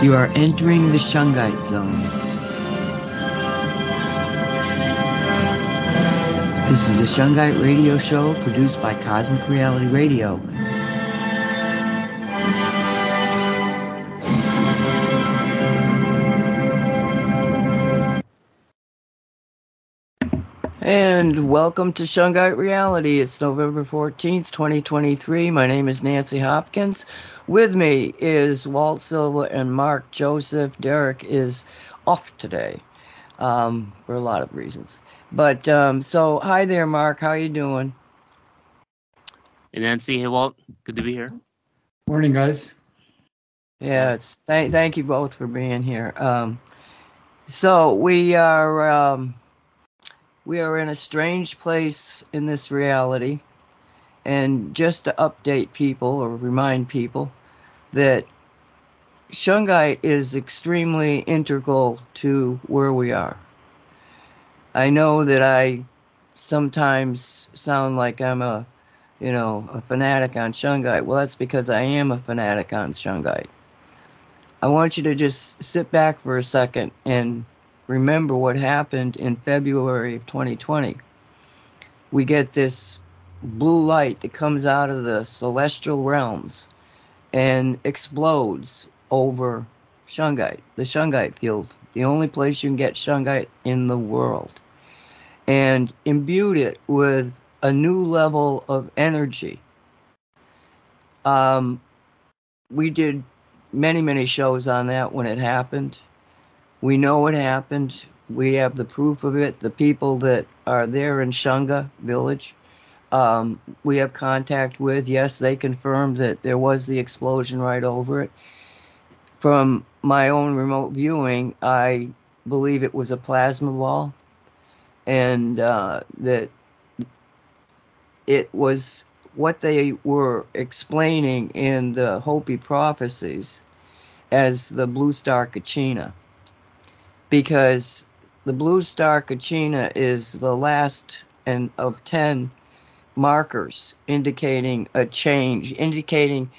You are entering the Shungite zone. This is the Shungite Radio Show produced by Cosmic Reality Radio. And welcome to Shungite Reality. It's November 14th, 2023. My name is Nancy Hopkins. With me is Walt Silva and Mark Joseph. Derek is off today um, for a lot of reasons. But um, so, hi there, Mark. How you doing? Hey, Nancy. Hey, Walt. Good to be here. Morning, guys. Yeah, it's thank thank you both for being here. Um, so we are um, we are in a strange place in this reality. And just to update people or remind people that Shungite is extremely integral to where we are. I know that I sometimes sound like I'm a, you know, a fanatic on Shungite. Well, that's because I am a fanatic on Shungite. I want you to just sit back for a second and remember what happened in February of 2020. We get this blue light that comes out of the celestial realms and explodes over Shungite, the Shungite field, the only place you can get Shungite in the world, and imbued it with a new level of energy. Um, we did many, many shows on that when it happened. We know it happened. We have the proof of it. The people that are there in Shunga village, um, we have contact with. Yes, they confirmed that there was the explosion right over it. From my own remote viewing, I believe it was a plasma ball, and uh, that it was what they were explaining in the Hopi prophecies as the blue star Kachina because the blue star Kachina is the last and of 10 markers indicating a change, indicating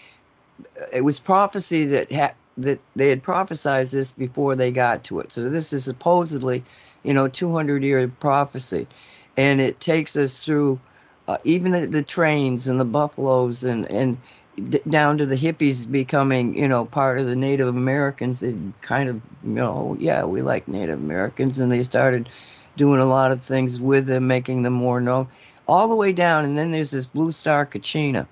it was prophecy that ha- that they had prophesied this before they got to it. So this is supposedly, you know, 200 year prophecy, and it takes us through uh, even the, the trains and the buffaloes and and d- down to the hippies becoming, you know, part of the Native Americans. It kind of, you know, yeah, we like Native Americans, and they started doing a lot of things with them, making them more known, all the way down. And then there's this Blue Star Kachina,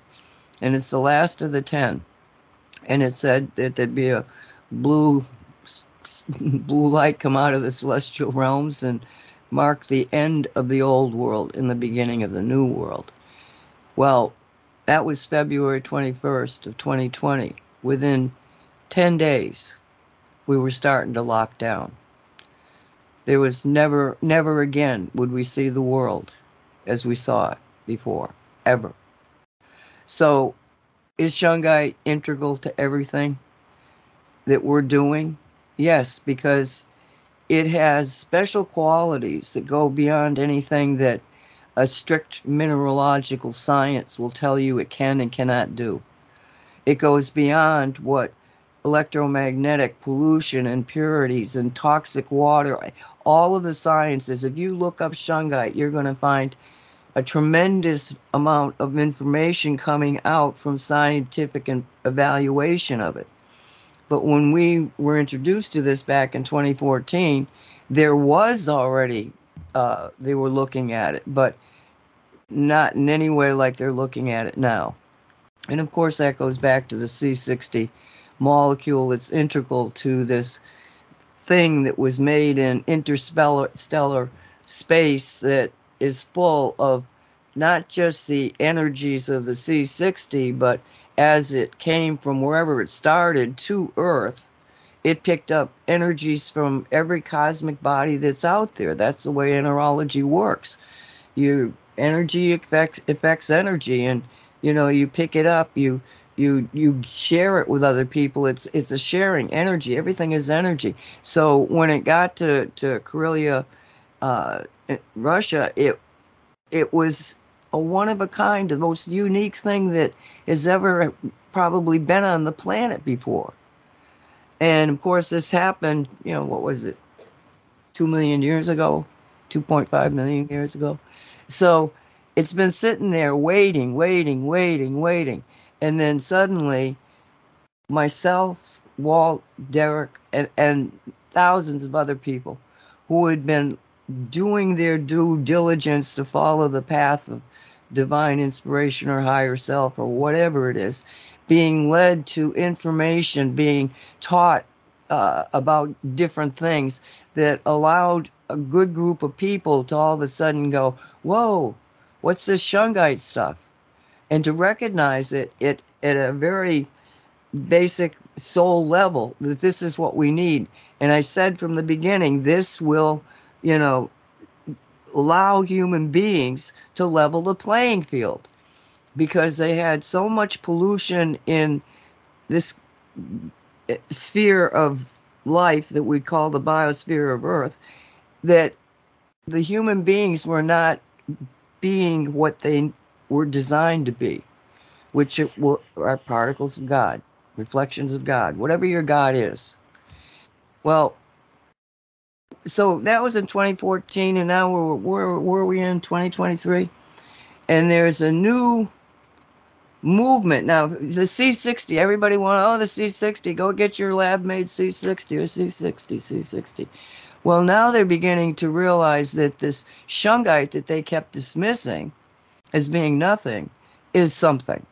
and it's the last of the ten. And it said that there'd be a blue blue light come out of the celestial realms and mark the end of the old world and the beginning of the new world. Well, that was February 21st of 2020. Within 10 days, we were starting to lock down. There was never, never again would we see the world as we saw it before, ever. So, is Shungite integral to everything that we're doing? Yes, because it has special qualities that go beyond anything that a strict mineralogical science will tell you it can and cannot do. It goes beyond what electromagnetic pollution, impurities, and toxic water, all of the sciences. If you look up shungite, you're going to find a tremendous amount of information coming out from scientific and evaluation of it. But when we were introduced to this back in 2014, there was already, uh, they were looking at it. But not in any way like they're looking at it now. And of course, that goes back to the C60 molecule that's integral to this thing that was made in interstellar stellar space that is full of not just the energies of the C60, but as it came from wherever it started to Earth, it picked up energies from every cosmic body that's out there. That's the way enerology works. You energy affects affects energy, and you know you pick it up. You you you share it with other people. It's it's a sharing energy. Everything is energy. So when it got to to Karelia, uh, Russia, it it was a one of a kind, the most unique thing that has ever probably been on the planet before. And of course, this happened, you know, what was it, two million years ago, 2.5 million years ago. So it's been sitting there waiting, waiting, waiting, waiting. And then suddenly, myself, Walt, Derek, and, and thousands of other people who had been doing their due diligence to follow the path of divine inspiration or higher self or whatever it is, being led to information, being taught uh, about different things that allowed a good group of people to all of a sudden go, Whoa, what's this Shungite stuff? And to recognize it, it at a very basic soul level that this is what we need. And I said from the beginning, this will, you know, allow human beings to level the playing field because they had so much pollution in this sphere of life that we call the biosphere of Earth that the human beings were not being what they were designed to be, which are particles of God, reflections of God, whatever your God is. Well, so that was in 2014, and now we're where were we in 2023? And there's a new movement now. The C60, everybody want oh the C60, go get your lab made C60 or C60, C60. Well, now they're beginning to realize that this shungite that they kept dismissing as being nothing is something.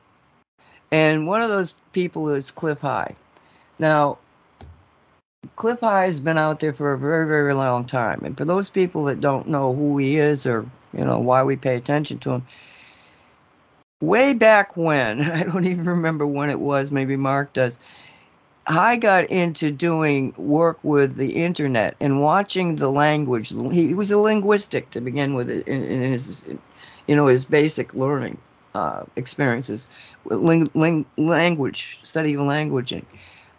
And one of those people is Clif High. Now, Clif High has been out there for a very, very long time. And for those people that don't know who he is or, you know, why we pay attention to him, way back when, I don't even remember when it was, maybe Mark does, I got into doing work with the internet and watching the language. He was a linguistic to begin with in, in his, you know, his basic learning uh, experiences, ling, ling, language, study of languaging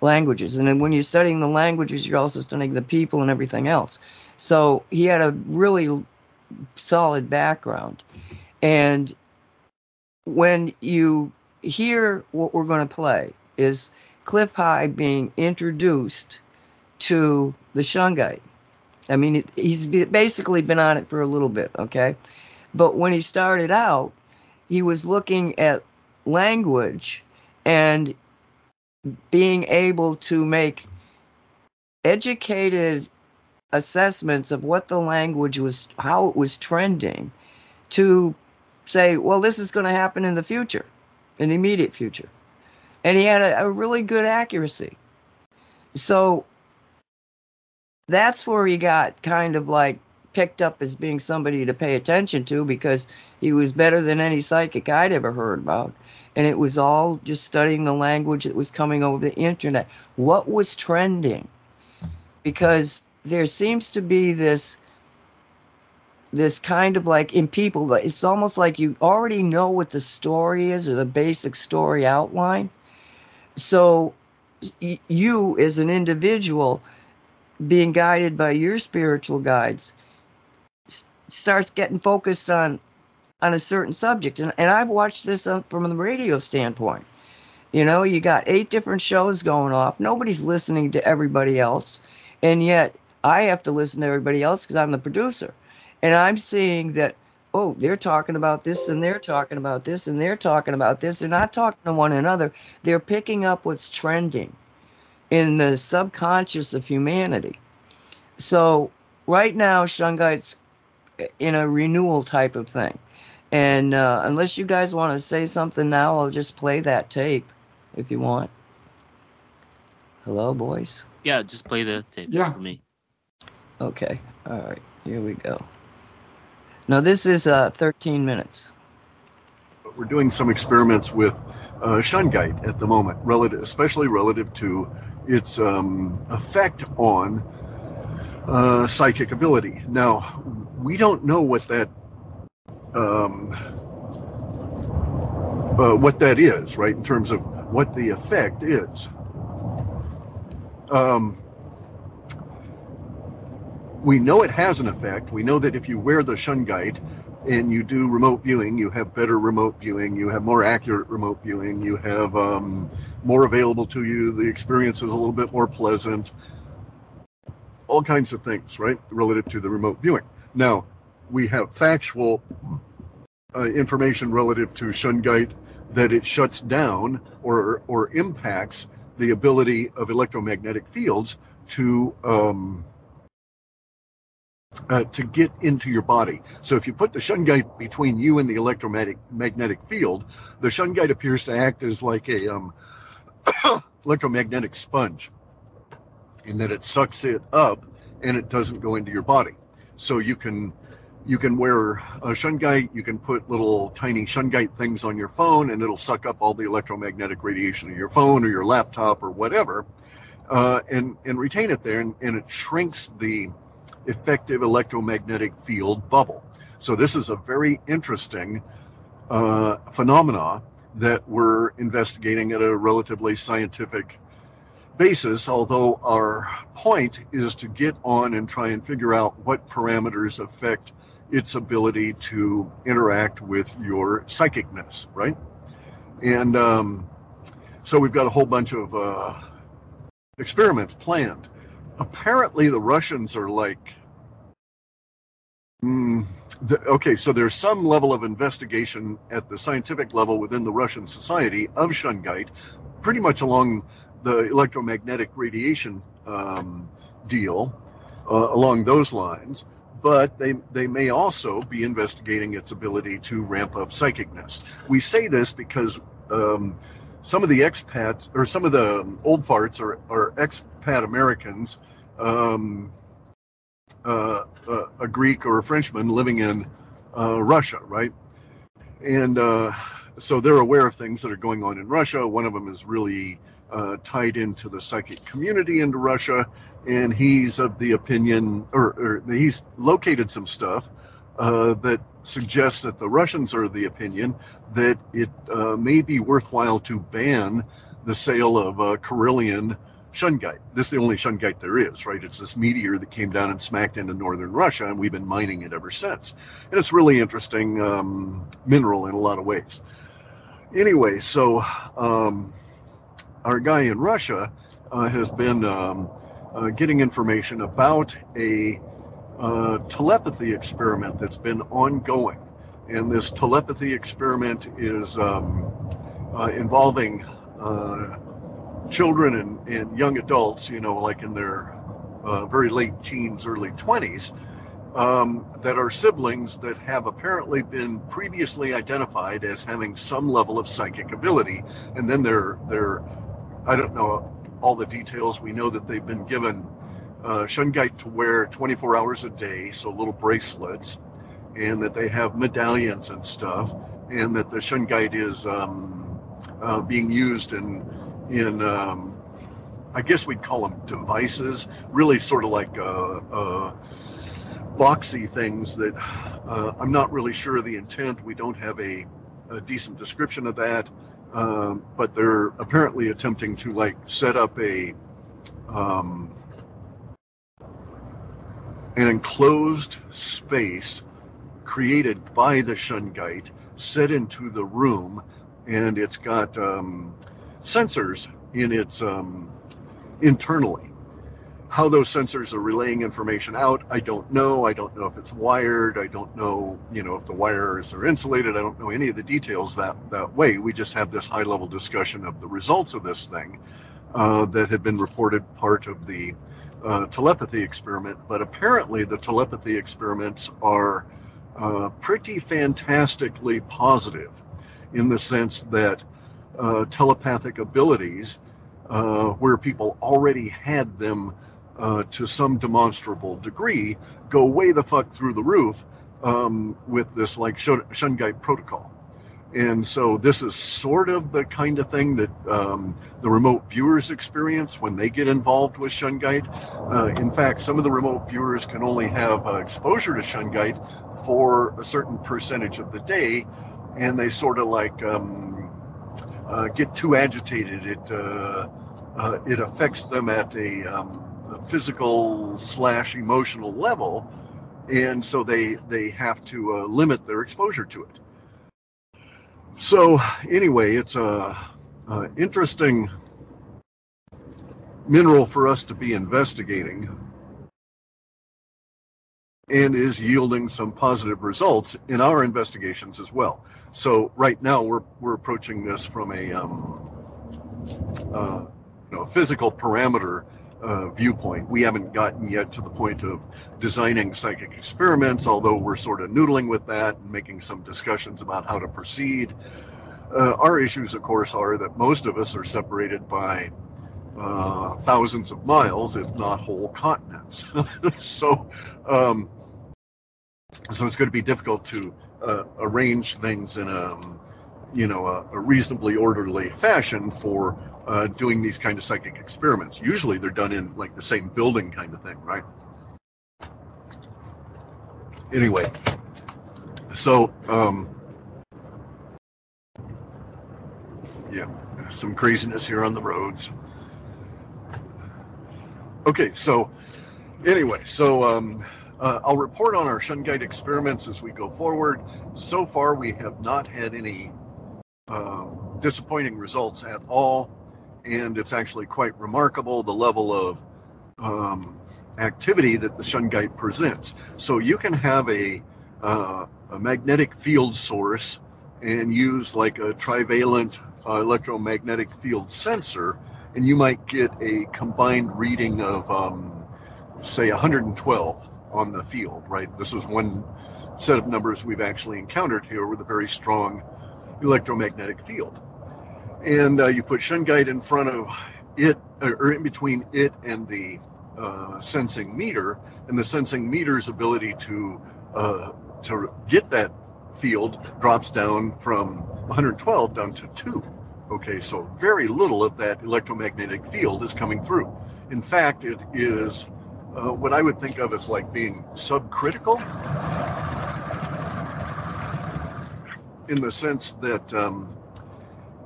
languages. And then when you're studying the languages, you're also studying the people and everything else. So he had a really solid background. And when you hear what we're going to play is Clif High being introduced to the Shungite. I mean, he's basically been on it for a little bit, okay? But when he started out, he was looking at language and being able to make educated assessments of what the language was, how it was trending, to say, well, this is going to happen in the future, in the immediate future. And he had a, a really good accuracy. So that's where he got kind of like picked up as being somebody to pay attention to because he was better than any psychic I'd ever heard about and it was all just studying the language that was coming over the internet. What was trending? Because there seems to be this this kind of like in people that it's almost like you already know what the story is or the basic story outline so you as an individual being guided by your spiritual guides starts getting focused on on a certain subject. And, and I've watched this uh, from the radio standpoint. You know, you got eight different shows going off. Nobody's listening to everybody else. And yet I have to listen to everybody else because I'm the producer. And I'm seeing that, oh, they're talking about this and they're talking about this and they're talking about this. They're not talking to one another. They're picking up what's trending in the subconscious of humanity. So right now, Shungite's in a renewal type of thing. And uh, unless you guys want to say something now, I'll just play that tape if you want. Hello, boys. Yeah, just play the tape yeah. for me. Okay. All right. Here we go. Now this is uh, 13 minutes. We're doing some experiments with uh, shungite at the moment, relative, especially relative to its um, effect on uh, psychic ability. Now, we don't know what that um, uh, what that is, right? In terms of what the effect is. Um, we know it has an effect. We know that if you wear the Shungite and you do remote viewing, you have better remote viewing, you have more accurate remote viewing, you have um, more available to you, the experience is a little bit more pleasant, all kinds of things, right, relative to the remote viewing. Now, we have factual uh, information relative to Shungite that it shuts down or, or impacts the ability of electromagnetic fields to um, uh, to get into your body. So if you put the shungite between you and the electromagnetic magnetic field, the shungite appears to act as like a um, electromagnetic sponge, in that it sucks it up and it doesn't go into your body. So you can you can wear a shungite, you can put little tiny shungite things on your phone, and it'll suck up all the electromagnetic radiation of your phone or your laptop or whatever, uh, and and retain it there, and, and it shrinks the effective electromagnetic field bubble. So this is a very interesting uh, phenomena that we're investigating at a relatively scientific basis, although our point is to get on and try and figure out what parameters affect its ability to interact with your psychicness, right? And um, so we've got a whole bunch of uh, experiments planned. Apparently, the Russians are like, mm, the, okay, so there's some level of investigation at the scientific level within the Russian society of Shungite, pretty much along the electromagnetic radiation um, deal, uh, along those lines but they, they may also be investigating its ability to ramp up psychicness. We say this because um, some of the expats or some of the old farts are, are expat Americans, um, uh, uh, a Greek or a Frenchman living in uh, Russia, right? And uh, so they're aware of things that are going on in Russia. One of them is really uh, tied into the psychic community into Russia, and he's of the opinion, or, or he's located some stuff uh, that suggests that the Russians are of the opinion that it uh, may be worthwhile to ban the sale of uh, Karelian shungite. This is the only shungite there is, right? It's this meteor that came down and smacked into northern Russia, and we've been mining it ever since. And it's really interesting um, mineral in a lot of ways. Anyway, so um, our guy in Russia uh, has been um, uh, getting information about a uh, telepathy experiment that's been ongoing. And this telepathy experiment is um, uh, involving uh, children and, and, young adults, you know, like in their uh, very late teens, early 20s, um, that are siblings that have apparently been previously identified as having some level of psychic ability. And then they're, they're I don't know all the details. We know that they've been given uh, shungite to wear 24 hours a day, so little bracelets, and that they have medallions and stuff, and that the shungite is um, uh, being used in in um, I guess we'd call them devices, really sort of like uh, uh, boxy things that uh, I'm not really sure of the intent. We don't have a, a decent description of that. Um, but they're apparently attempting to like set up a um, an enclosed space created by the shungite set into the room and it's got um, sensors in its um, internally how those sensors are relaying information out, I don't know. I don't know if it's wired. I don't know, you know, if the wires are insulated. I don't know any of the details that that way. We just have this high level discussion of the results of this thing uh, that had been reported part of the uh, telepathy experiment. But apparently, the telepathy experiments are uh, pretty fantastically positive in the sense that uh, telepathic abilities, uh, where people already had them uh, to some demonstrable degree go way the fuck through the roof um, with this like Shungite protocol. And so this is sort of the kind of thing that um, the remote viewers experience when they get involved with shungite. Uh, in fact, some of the remote viewers can only have uh, exposure to shungite for a certain percentage of the day, and they sort of like um, uh, get too agitated. It uh, uh, it affects them at a, um, physical slash emotional level, and so they they have to uh, limit their exposure to it. So anyway, it's a, a interesting mineral for us to be investigating and is yielding some positive results in our investigations as well. So right now we're we're approaching this from a um, uh, you know, physical parameter uh, viewpoint. We haven't gotten yet to the point of designing psychic experiments, although we're sort of noodling with that and making some discussions about how to proceed. Uh, our issues, of course, are that most of us are separated by uh, thousands of miles, if not whole continents. so, um, so it's going to be difficult to uh, arrange things in a, you know, a, a reasonably orderly fashion for uh, doing these kind of psychic experiments. Usually they're done in like the same building kind of thing, right? Anyway, so um, yeah, some craziness here on the roads. Okay, so anyway, so um, uh, I'll report on our Shungite experiments as we go forward. So far, we have not had any uh, disappointing results at all and it's actually quite remarkable the level of um, activity that the shungite presents. So you can have a, uh, a magnetic field source and use like a trivalent uh, electromagnetic field sensor, and you might get a combined reading of, um, say, 112 on the field, right? This is one set of numbers we've actually encountered here with a very strong electromagnetic field and uh, you put shungite in front of it or in between it and the uh, sensing meter and the sensing meter's ability to uh, to get that field drops down from 112 down to 2 okay so very little of that electromagnetic field is coming through. In fact it is uh, what i would think of as like being subcritical in the sense that um,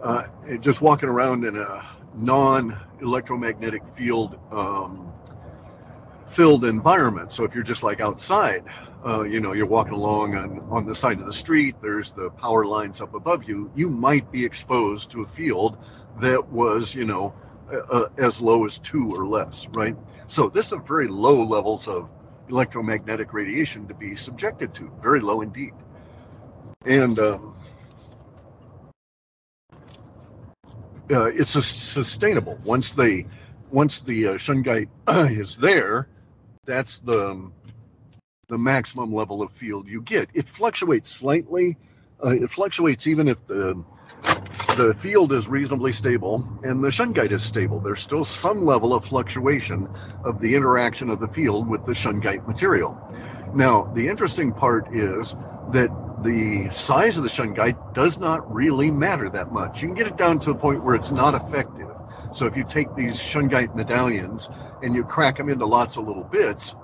uh, just walking around in a non-electromagnetic field um, filled environment. So if you're just like outside, uh, you know, you're walking along on, on the side of the street, there's the power lines up above you, you might be exposed to a field that was, you know, uh, as low as two or less, right? So this is very low levels of electromagnetic radiation to be subjected to, very low indeed. And um, uh, it's sustainable. Once they, once the uh, shungite is there, that's the the maximum level of field you get. It fluctuates slightly. Uh, it fluctuates even if the the field is reasonably stable and the shungite is stable. There's still some level of fluctuation of the interaction of the field with the shungite material. Now, the interesting part is that the size of the shungite does not really matter that much. You can get it down to a point where it's not effective. So if you take these shungite medallions and you crack them into lots of little bits,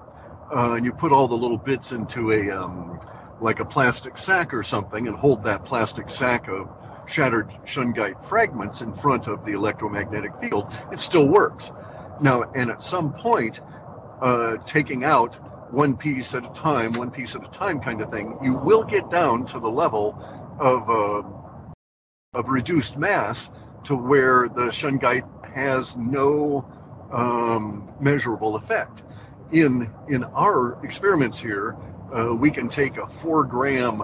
uh, and you put all the little bits into a um, like a plastic sack or something, and hold that plastic sack of shattered shungite fragments in front of the electromagnetic field, it still works. Now, and at some point, uh, taking out one piece at a time, one piece at a time kind of thing, you will get down to the level of uh, of reduced mass to where the shungite has no um, measurable effect. In in our experiments here, uh, we can take a four gram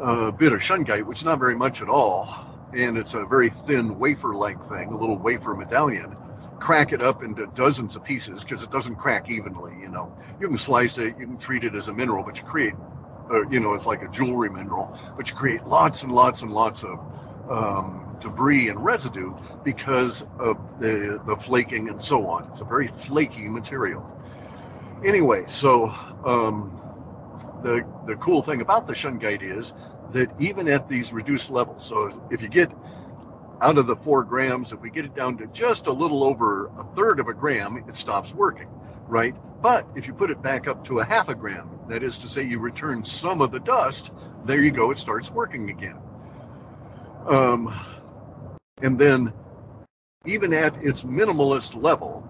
uh, bit of shungite, which is not very much at all, and it's a very thin wafer-like thing, a little wafer medallion, crack it up into dozens of pieces because it doesn't crack evenly. You know, you can slice it, you can treat it as a mineral, but you create, uh, you know, it's like a jewelry mineral, but you create lots and lots and lots of um, debris and residue because of the the flaking and so on. It's a very flaky material. Anyway, so um, the the cool thing about the shungite is that even at these reduced levels, so if you get out of the four grams, if we get it down to just a little over a third of a gram, it stops working, right? But if you put it back up to a half a gram, that is to say, you return some of the dust, there you go, it starts working again. Um, and then, even at its minimalist level,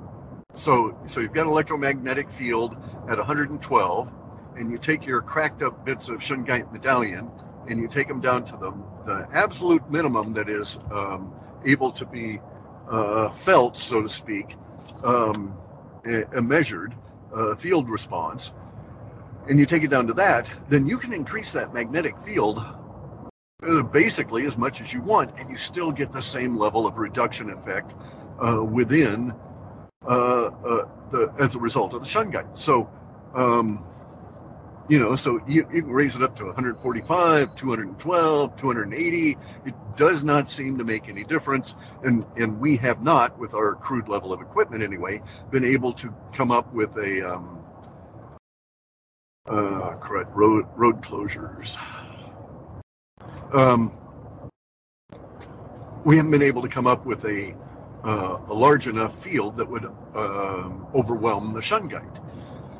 so so you've got an electromagnetic field at 112, and you take your cracked up bits of shungite medallion and you take them down to the the absolute minimum that is um, able to be uh, felt, so to speak, um, a, measured uh, field response, and you take it down to that, then you can increase that magnetic field basically as much as you want, and you still get the same level of reduction effect uh, within uh, uh, the as a result of the shungite. So, um, you know, so you, you can raise it up to 145, 212, 280. It does not seem to make any difference, and and we have not, with our crude level of equipment anyway, been able to come up with a um, uh, correct road road closures. Um, we haven't been able to come up with a uh, a large enough field that would um, overwhelm the shungite.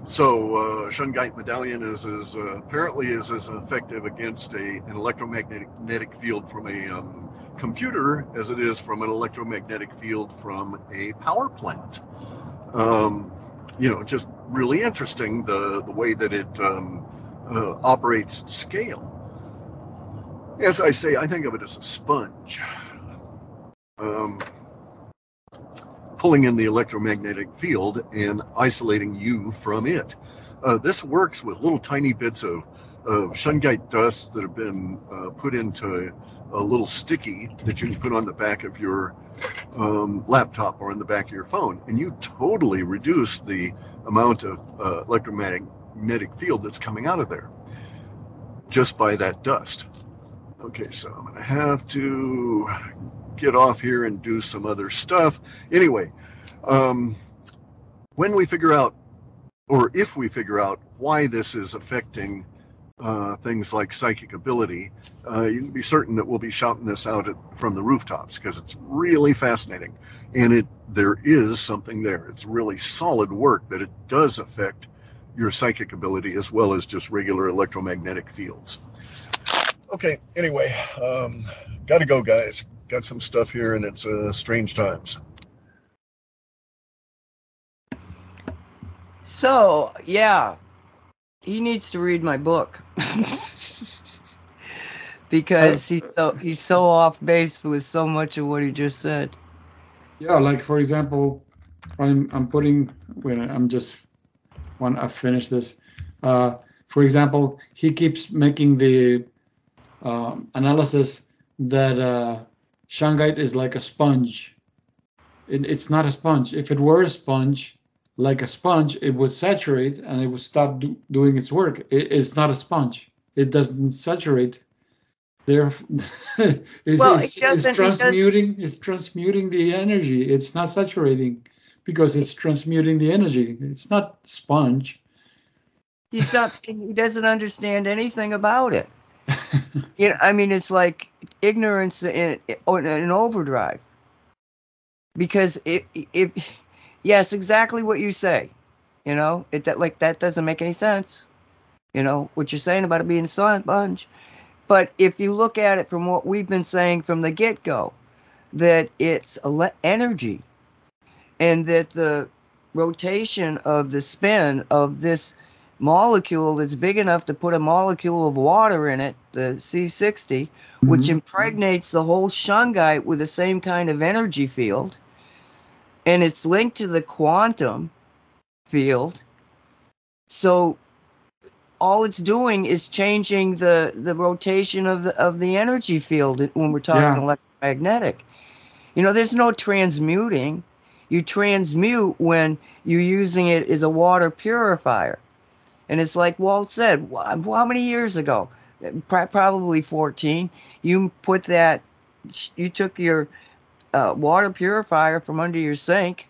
So uh, shungite medallion is, is uh, apparently is as effective against a, an electromagnetic field from a um, computer as it is from an electromagnetic field from a power plant. Um, you know, just really interesting the the way that it um, uh, operates at scale. As I say, I think of it as a sponge. Pulling in the electromagnetic field and isolating you from it. Uh, this works with little tiny bits of, of shungite dust that have been uh, put into a little sticky that you can put on the back of your um, laptop or on the back of your phone, and you totally reduce the amount of uh, electromagnetic field that's coming out of there just by that dust. Okay, so I'm going to have to get off here and do some other stuff. Anyway, um, when we figure out, or if we figure out why this is affecting uh, things like psychic ability, uh, you can be certain that we'll be shouting this out at, from the rooftops because it's really fascinating, and it there is something there. It's really solid work that it does affect your psychic ability as well as just regular electromagnetic fields. Okay, anyway, um, gotta go, guys. Got some stuff here, and it's uh, strange times. So, yeah, he needs to read my book because he's so he's so off base with so much of what he just said. Yeah, like for example, I'm I'm putting when I'm just when I finish this. Uh, for example, he keeps making the um, analysis that uh, shungite is like a sponge. It, it's not a sponge. If it were a sponge, like a sponge, it would saturate and it would stop do, doing its work. It, it's not a sponge. It doesn't saturate. There, it's, Well, it's, it it's transmuting. It's transmuting the energy. It's not saturating because it's transmuting the energy. It's not sponge. He's not. he doesn't understand anything about it. You know, I mean, it's like ignorance in, in, overdrive. Because it, if, yes, exactly what you say. You know, it that like that doesn't make any sense. You know what you're saying about it being a sponge. But if you look at it from what we've been saying from the get go, that it's energy, and that the rotation of the spin of this molecule that's big enough to put a molecule of water in it, the C60, which Mhm. impregnates the whole shungite with the same kind of energy field. And it's linked to the quantum field. So all it's doing is changing the, the rotation of the of the energy field when we're talking Yeah. electromagnetic. You know, there's no transmuting. You transmute when you're using it as a water purifier. And it's like Walt said, how many years ago? Probably 14. You put that, you took your uh, water purifier from under your sink,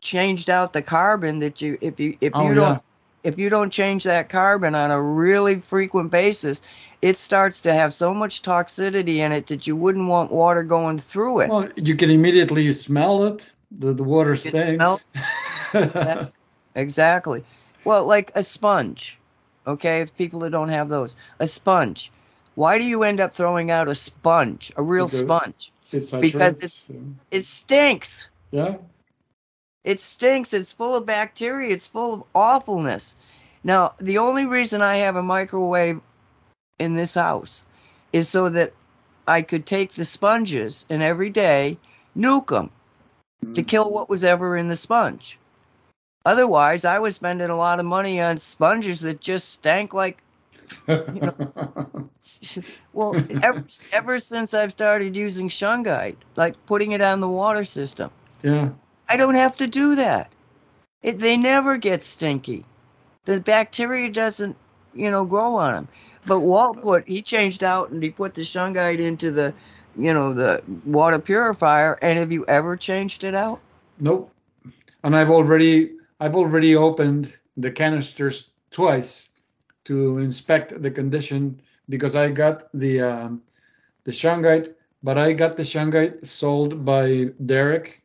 changed out the carbon that you, if you, if Oh you yeah. don't if you don't change that carbon on a really frequent basis, it starts to have so much toxicity in it that you wouldn't want water going through it. Well, you can immediately smell it. The, the water stinks. exactly. Well, like a sponge. Okay, if people that don't have those, a sponge. Why do you end up throwing out a sponge, a real Because- sponge? It's Because uh, It stinks. yeah. It stinks. It's full of bacteria. It's full of awfulness. Now, the only reason I have a microwave in this house is so that I could take the sponges and every day nuke them to kill what was ever in the sponge. Otherwise, I was spending a lot of money on sponges that just stank like You know, well, ever, ever since I've started using shungite, like putting it on the water system, yeah. I don't have to do that. It, they never get stinky. The bacteria doesn't, you know, grow on them. But Walt put, he changed out and he put the shungite into the, you know, the water purifier. And have you ever changed it out? Nope. And I've already I've already opened the canisters twice to inspect the condition because I got the um, the shungite, but I got the shungite sold by Derek,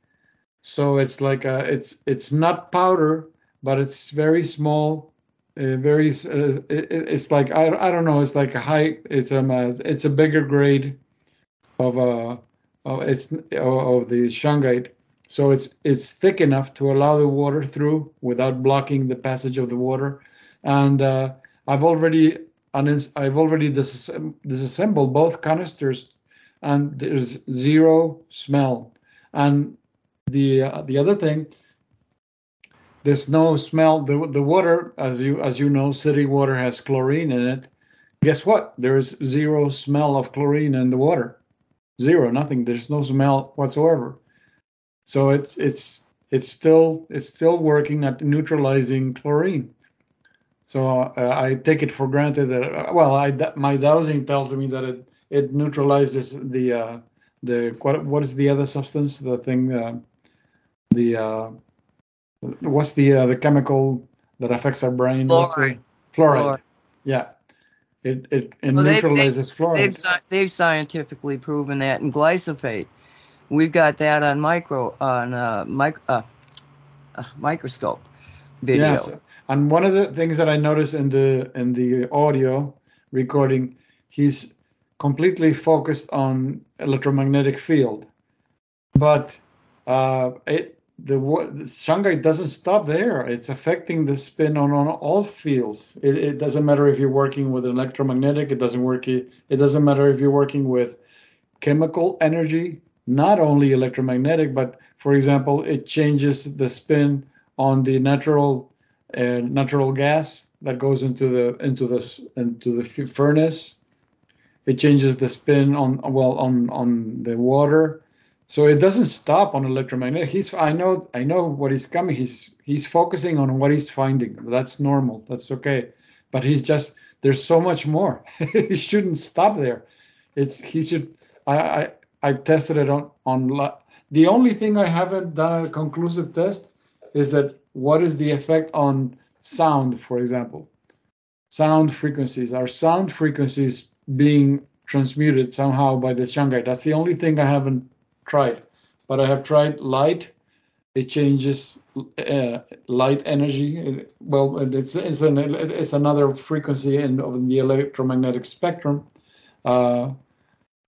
so it's like a, it's it's not powder, but it's very small, uh, very uh, it, it's like I, I don't know, it's like a high it's um uh, it's a bigger grade of uh of it's of the shungite so it's it's thick enough to allow the water through without blocking the passage of the water. And uh, i've already i've already disassemb- disassembled both canisters and there's zero smell. And the uh, the other thing there's no smell the, the water as you as you know city water has chlorine in it. Guess what? There's zero smell of chlorine in the water. Zero nothing. There's no smell whatsoever so it's it's it's still it's still working at neutralizing chlorine. So uh, I take it for granted that uh, well, I my dowsing tells me that it it neutralizes the uh, the what what is the other substance the thing uh, the uh, what's the uh, the chemical that affects our brain? Fluoride. Fluoride. Fluoride. Yeah. It it, it Well, they've- neutralizes They've, fluoride. sci- they've scientifically proven that in glyphosate. We've got that on micro on uh, mic, uh, uh, microscope video. Yes, and one of the things that I noticed in the in the audio recording, he's completely focused on electromagnetic field, but uh, it the, the shungite doesn't stop there. It's affecting the spin on, on all fields. It, it doesn't matter if you're working with electromagnetic. It doesn't work. It doesn't matter if you're working with chemical energy, not only electromagnetic, but for example, it changes the spin on the natural uh, natural gas that goes into the into the into the furnace. It changes the spin on well on on the water, so it doesn't stop on electromagnetic. He's I know I know what he's coming. He's he's focusing on what he's finding. That's normal. That's okay. But he's just there's so much more. he shouldn't stop there. It's he should. I I I've tested it on on. The only thing I haven't done a conclusive test is that what is the effect on sound, for example, sound frequencies. Are sound frequencies being transmuted somehow by the shungite? That's the only thing I haven't tried. But I have tried light. It changes uh, light energy. Well, it's it's an it's another frequency in of the electromagnetic spectrum. Uh,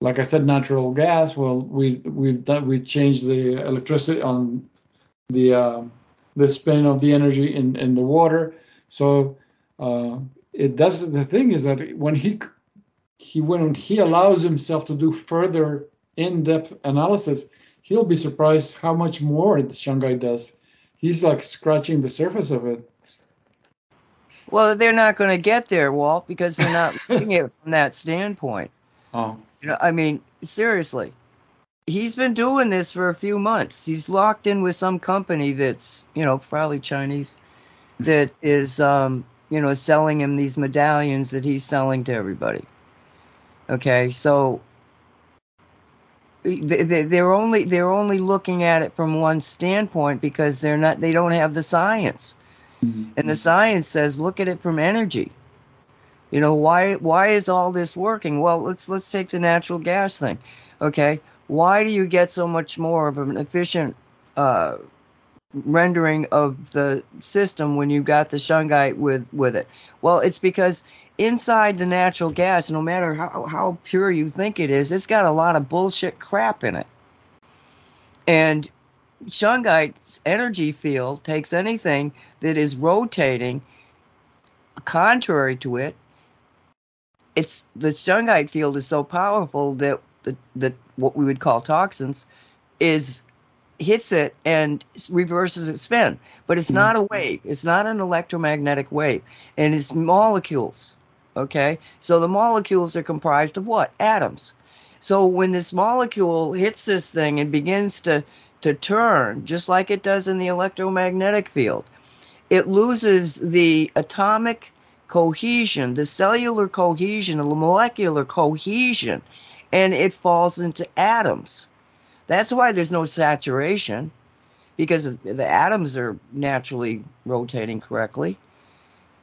like I said, natural gas. Well, we we've done we changed the electricity on the uh, the spin of the energy in in the water. So uh, it does. The thing is that when he he when he allows himself to do further in-depth analysis, he'll be surprised how much more the shungite does. He's like scratching the surface of it. Well, they're not going to get there, Walt, because they're not looking at it from that standpoint. Oh, You know, I mean, seriously, he's been doing this for a few months. He's locked in with some company that's, you know, probably Chinese, that is, um, you know, selling him these medallions that he's selling to everybody. Okay, so they, they, they're only they're only looking at it from one standpoint because they're not they don't have the science. And the science says, look at it from energy. You know why? Why is all this working? Well, let's let's take the natural gas thing. Okay, why do you get so much more of an efficient uh, rendering of the system when you got the shungite with with it? Well, it's because inside the natural gas, no matter how how pure you think it is, it's got a lot of bullshit crap in it. And shungite's energy field takes anything that is rotating contrary to it it's the shungite field is so powerful that the, the what we would call toxins is hits it and reverses its spin. But it's mm-hmm. not a wave. It's not an electromagnetic wave. And it's molecules okay? So the molecules are comprised of what? Atoms. So when this molecule hits this thing and begins to to turn, just like it does in the electromagnetic field. It loses the atomic cohesion, the cellular cohesion, the molecular cohesion, and it falls into atoms. That's why there's no saturation, because the atoms are naturally rotating correctly.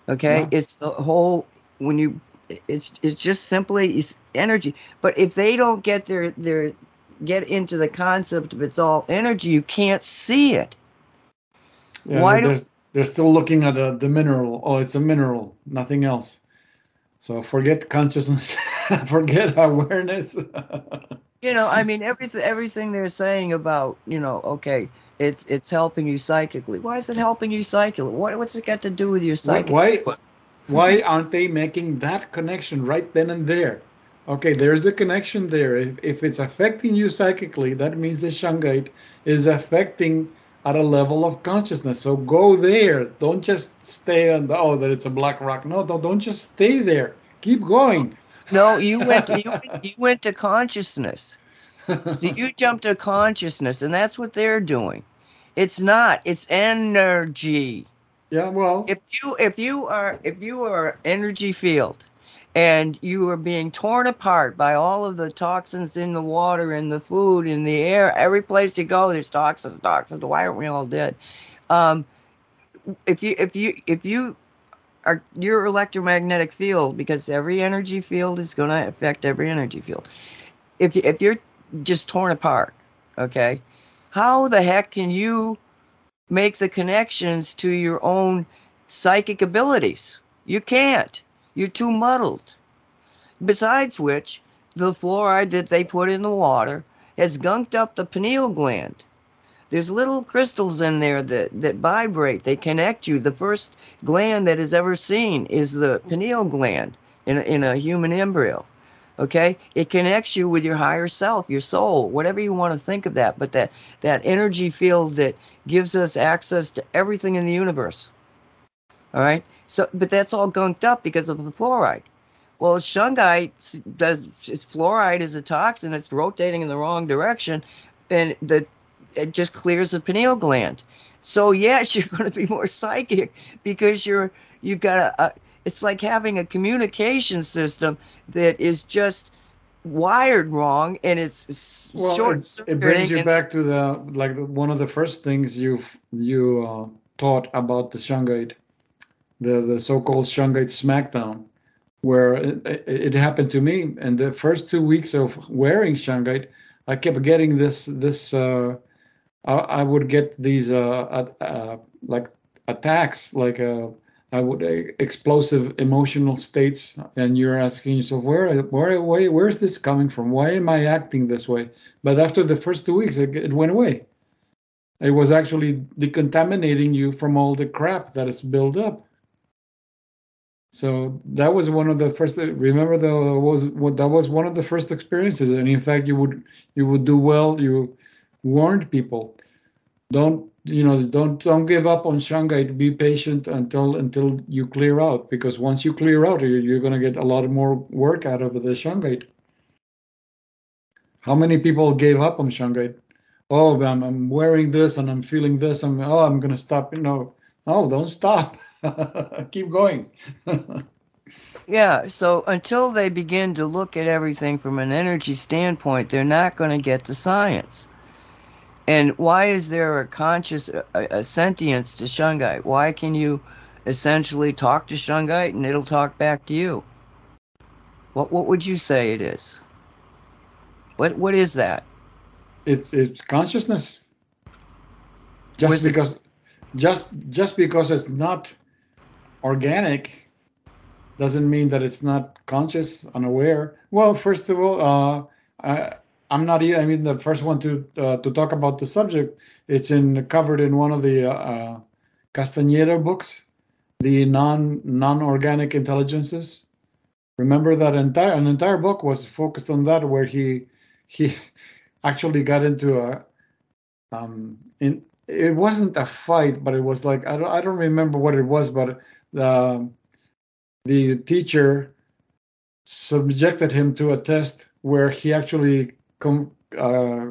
Okay, yeah. it's the whole when you it's it's just simply energy. But if they don't get their their get into the concept of it's all energy, you can't see it. Yeah, Why do they're still looking at the, the mineral? Oh, it's a mineral, nothing else. So forget consciousness, forget awareness. you know, I mean, everything everything they're saying about you know, okay, it's it's helping you psychically. Why is it helping you psychically? What what's it got to do with your psyche? Why why aren't they making that connection right then and there? Okay, there's a connection there. If, if it's affecting you psychically, that means the shungite is affecting at a level of consciousness. So go there. Don't just stay on the, oh, that it's a black rock. No, don't, don't just stay there. Keep going. No, you went to, you, you went to consciousness. so you jumped to consciousness, and that's what they're doing. It's not. It's energy. Yeah. Well, if you if you are if you are energy field, and you are being torn apart by all of the toxins in the water, in the food, in the air. Every place you go, there's toxins, toxins. Why aren't we all dead? Um, if you if you if you are your electromagnetic field, because every energy field is going to affect every energy field. If if you're just torn apart, okay, how the heck can you make the connections to your own psychic abilities? You can't you're too muddled. Besides which, the fluoride that they put in the water has gunked up the pineal gland. There's little crystals in there that, that vibrate. They connect you. The first gland that is ever seen is the pineal gland in in a human embryo. Okay, it connects you with your higher self, your soul, whatever you want to think of that. But that that energy field that gives us access to everything in the universe. All right. So, but that's all gunked up because of the fluoride. Well, shungite does it's fluoride is a toxin. It's rotating in the wrong direction, and the it just clears the pineal gland. So yes, you're going to be more psychic because you're you've got a, a it's like having a communication system that is just wired wrong and it's well, short it, it brings you back to the like one of the first things you've you uh, taught about the shungite the the so-called Shungite Smackdown, where it, it, happened to me. And the first two weeks of wearing Shungite, I kept getting this this. Uh, I, I, would get these uh, uh, like attacks, like uh, I would uh, explosive emotional states, and you're asking yourself, where where where where's this coming from? Why am I acting this way? But after the first two weeks, it, it went away. It was actually decontaminating you from all the crap that is built up. So that was one of the first. Remember, that was that was one of the first experiences, and in fact, you would you would do well. You warned people, don't you know, don't don't give up on shungite. Be patient until until you clear out, because once you clear out, you're, you're going to get a lot more work out of the shungite. How many people gave up on shungite? Oh, I'm, I'm wearing this and I'm feeling this. I'm oh, I'm going to stop. You know, no, don't stop. Keep going. yeah, so until they begin to look at everything from an energy standpoint, they're not going to get the science. And why is there a conscious, a, a sentience to Shungite? Why can you essentially talk to Shungite and it'll talk back to you? What what would you say it is? What what is that? It's it's consciousness. Just Was it- because, just just because it's not organic, doesn't mean that it's not conscious, unaware. Well, first of all, uh, I, I'm not. I mean, the first one to uh, to talk about the subject. It's in covered in one of the uh, uh, Castañeda books, the non non organic intelligences. Remember that entire an entire book was focused on that, where he he actually got into a um in it wasn't a fight but it was like i don't i don't remember what it was but the the teacher subjected him to a test where he actually com- uh,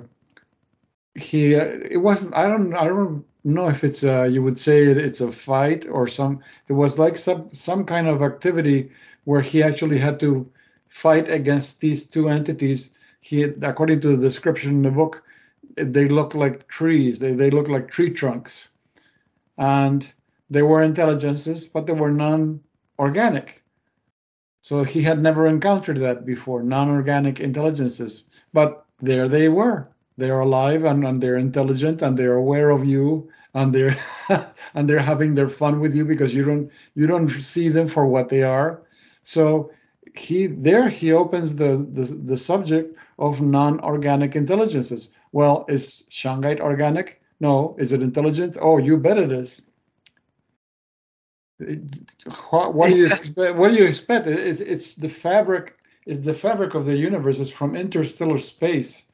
he uh, it wasn't i don't i don't know if it's uh you would say it, it's a fight or some it was like some some kind of activity where he actually had to fight against these two entities. He according to the description in the book they look like trees. They, they look like tree trunks. And they were intelligences but they were non-organic so he had never encountered that before non-organic intelligences but there they were they're alive and, and they're intelligent and they're aware of you and they're and they're having their fun with you because you don't you don't see them for what they are so he there he opens the the, the subject of non-organic intelligences. Well, is Shungite organic? No. Is it intelligent? Oh, you bet it is. What, what do you expect? What do you expect? It's, it's the fabric. Is the fabric of the universe is from interstellar space.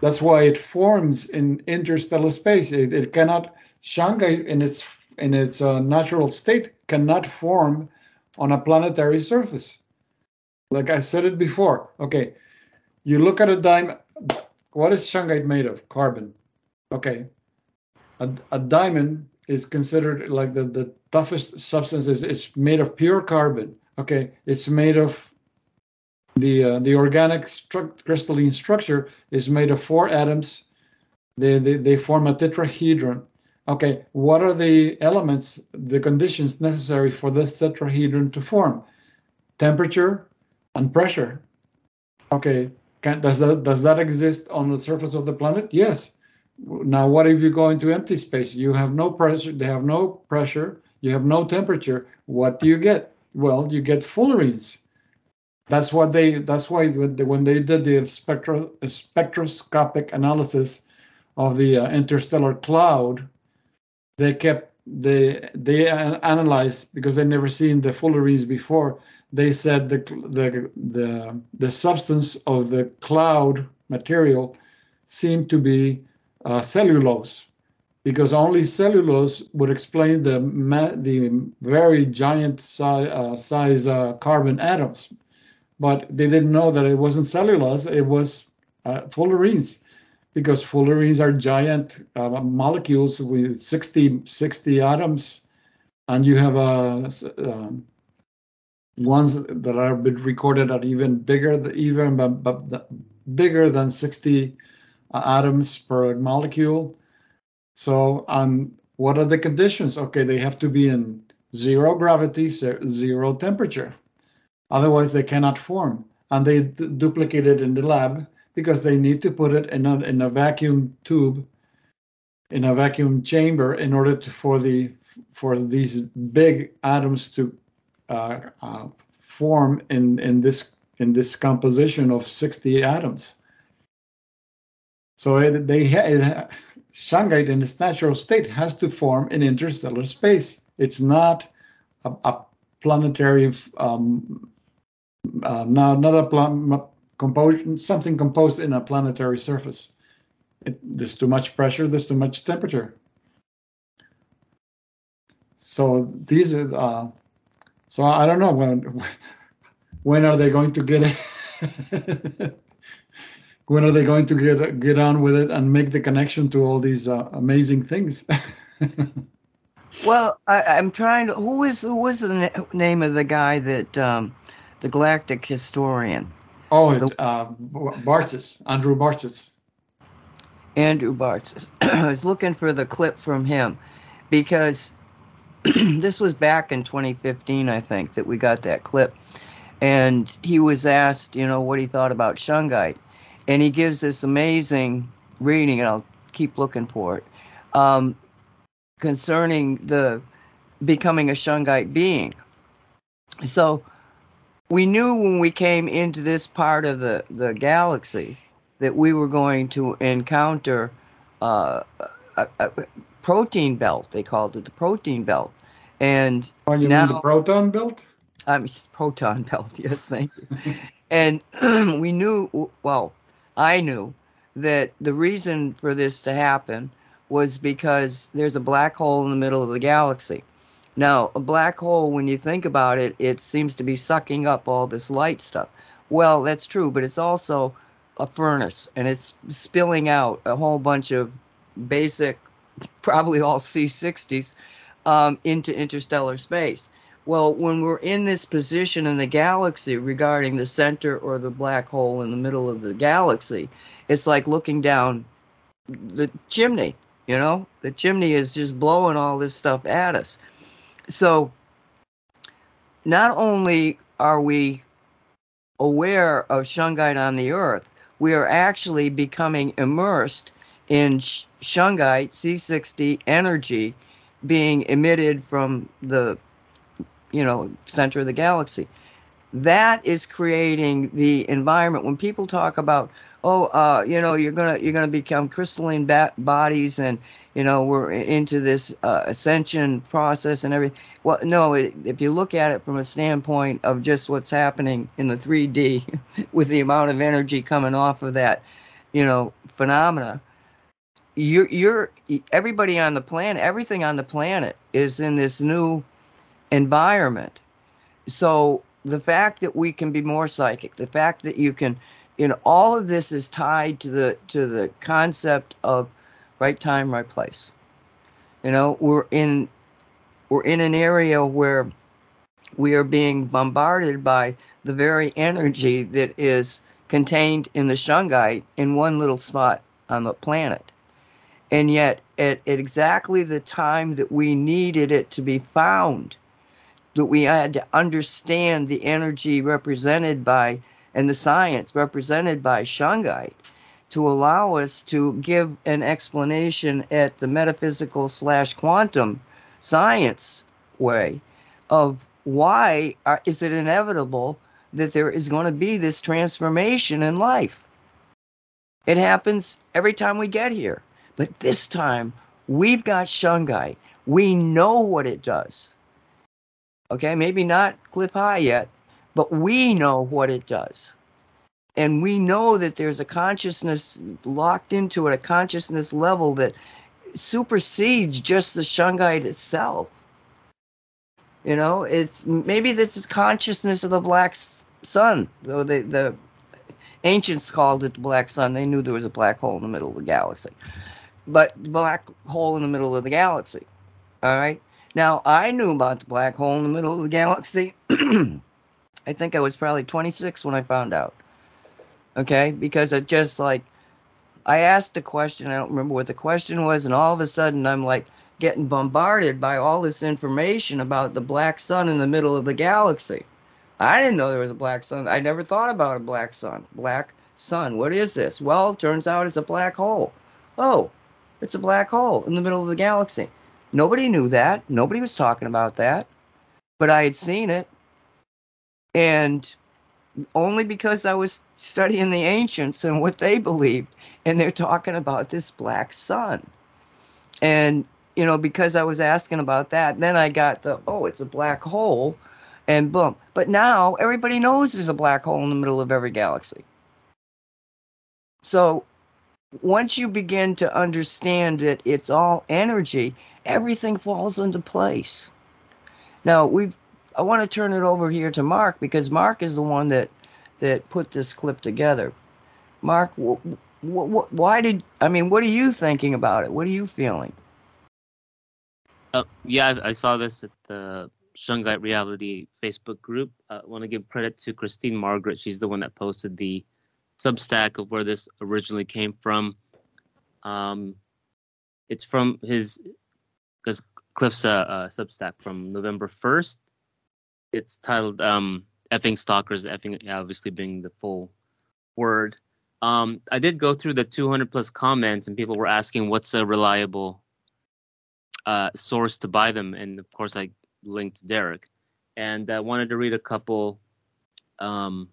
That's why it forms in interstellar space. It, it cannot Shungite in its in its uh, natural state cannot form on a planetary surface. Like I said it before. Okay, you look at a diamond. What is shungite made of? Carbon. Okay. A, a diamond is considered like the, the toughest substance is it's made of pure carbon. Okay. It's made of the uh, the organic stru- crystalline structure is made of four atoms. They, they they form a tetrahedron. Okay. What are the elements, the conditions necessary for this tetrahedron to form? Temperature and pressure. Okay, can, does that does that exist on the surface of the planet? Yes. Now, what if you go into empty space? You have no pressure. They have no pressure. You have no temperature. What do you get? Well, you get fullerenes. That's what they. That's why when they, did the spectro, spectroscopic analysis of the uh, interstellar cloud, they kept they they analyzed because they never seen the fullerenes before they said the the the the substance of the cloud material seemed to be uh, cellulose because only cellulose would explain the the very giant si- uh, size uh, carbon atoms. But they didn't know that it wasn't cellulose it was uh, fullerenes because fullerenes are giant uh, molecules with 60 60 atoms and you have a um, ones that are been recorded are even bigger, even but, but bigger than 60 uh, atoms per molecule. So, um, what are the conditions? Okay, they have to be in zero gravity, zero temperature. Otherwise, they cannot form. And they d- duplicate it in the lab because they need to put it in a, in a vacuum tube, in a vacuum chamber, in order to, for the for these big atoms to uh, uh, form in in this in this composition of 60 atoms. So it, they it, ha- shungite in its natural state has to form in interstellar space. It's not a, a planetary, um, uh, no, not a plan, composition, something composed in a planetary surface. It, there's too much pressure. There's too much temperature. So these. Uh, so I don't know when when are they going to get it? when are they going to get get on with it and make the connection to all these uh, amazing things? Well, I, I'm trying to. Who is who was the na- name of the guy that um, the galactic historian? oh, it, uh, Bartzis, Andrew Bartzis. Andrew Bartz. I was looking for the clip from him because this was back in 2015, I think, that we got that clip. And he was asked, you know, what he thought about Shungite. And he gives this amazing reading, and I'll keep looking for it, um, concerning the becoming a Shungite being. So we knew when we came into this part of the, the galaxy that we were going to encounter uh, a, a, protein belt. They called it the protein belt. And oh, you now, mean the proton belt? Um, proton belt. Yes, thank you. and we knew. Well, I knew that the reason for this to happen was because there's a black hole in the middle of the galaxy. Now, a black hole, when you think about it, it seems to be sucking up all this light stuff. Well, that's true, but it's also a furnace and it's spilling out a whole bunch of basic, probably all C60s, um, into interstellar space. Well, when we're in this position in the galaxy regarding the center or the black hole in the middle of the galaxy, it's like looking down the chimney, you know? The chimney is just blowing all this stuff at us. So, not only are we aware of shungite on the earth, we are actually becoming immersed in shungite C60 energy being emitted from the you know center of the galaxy. That is creating the environment. When people talk about oh uh, you know you're gonna you're gonna become crystalline bodies and you know we're into this uh, ascension process and everything well no it, if you look at it from a standpoint of just what's happening in the 3d with the amount of energy coming off of that you know phenomena you're you're everybody on the planet everything on the planet is in this new environment. So the fact that we can be more psychic the fact that you can you know all of this is tied to the to the concept of right time right place. You know we're in we're in an area where we are being bombarded by the very energy that is contained in the shungite in one little spot on the planet. And yet at, at exactly the time that we needed it to be found that we had to understand the energy represented by and the science represented by shungite to allow us to give an explanation at the metaphysical slash quantum science way of why are, is it inevitable that there is going to be this transformation in life it happens every time we get here but this time, we've got shungite. We know what it does. Okay, maybe not Clif High yet, but we know what it does. And we know that there's a consciousness locked into it, a consciousness level that supersedes just the shungite itself. You know, it's maybe this is consciousness of the black sun. Though the the ancients called it the black sun. They knew there was a black hole in the middle of the galaxy but black hole in the middle of the galaxy. All right. Now I knew about the black hole in the middle of the galaxy. I think I was probably 26 when I found out. Okay, because it just like I asked a question. I don't remember what the question was, and all of a sudden I'm like getting bombarded by all this information about the black sun in the middle of the galaxy. I didn't know there was a black sun. I never thought about a black sun. Black sun. What is this? Well, turns out it's a black hole. Oh, it's a black hole in the middle of the galaxy. Nobody knew that. Nobody was talking about that. But I had seen it. And only because I was studying the ancients and what they believed. And they're talking about this black sun. And, you know, because I was asking about that, then I got the, oh, it's a black hole. And boom. But now everybody knows there's a black hole in the middle of every galaxy. So once you begin to understand that it's all energy, everything falls into place. Now we've I want to turn it over here to Mark because Mark is the one that that put this clip together. Mark, wh- wh- why did I mean? What are you thinking about it? What are you feeling? Uh, yeah, I, I saw this at the Shungite Reality Facebook group. Uh, I want to give credit to Christine Margaret. She's the one that posted the Substack of where this originally came from. Um, it's from his because Clif's uh, uh, Substack from November first. It's titled um, "Effing Stalkers." Effing obviously being the full word. Um, I did go through the 200 plus comments, and people were asking what's a reliable uh, source to buy them, and of course I linked Derek, and I wanted to read a couple um,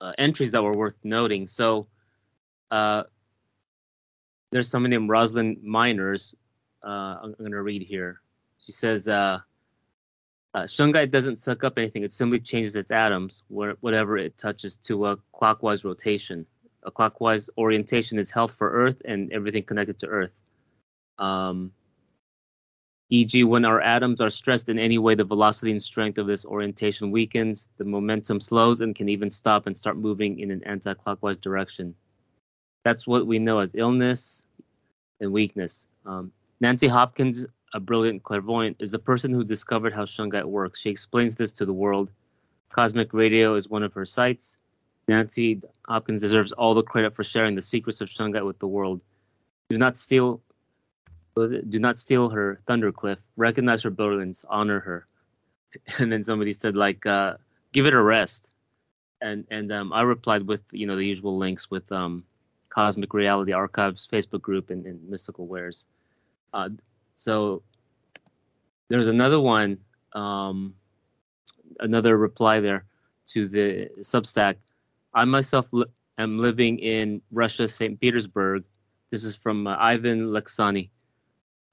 uh, entries that were worth noting. So uh, there's someone named Rosalind Miners. Uh, I'm going to read here. She says, uh, uh, Shungite doesn't suck up anything. It simply changes its atoms, where, whatever it touches, to a clockwise rotation. A clockwise orientation is health for Earth and everything connected to Earth. Um, e.g., when our atoms are stressed in any way, the velocity and strength of this orientation weakens, the momentum slows, and can even stop and start moving in an anti clockwise direction. That's what we know as illness and weakness. Um, Nancy Hopkins, a brilliant clairvoyant, is the person who discovered how Shungite works. She explains this to the world. Cosmic Radio is one of her sites. Nancy Hopkins deserves all the credit for sharing the secrets of Shungite with the world. Do not steal do not steal her thunder Clif. Recognize her brilliance. Honor her. And then somebody said like uh, give it a rest. And and um, I replied with you know the usual links with um, Cosmic Reality Archives Facebook group and, and Mystical Wares. Uh, so there's another one, um, another reply there to the Substack. I myself li- am living in Russia, St. Petersburg. This is from uh, Ivan Lexani.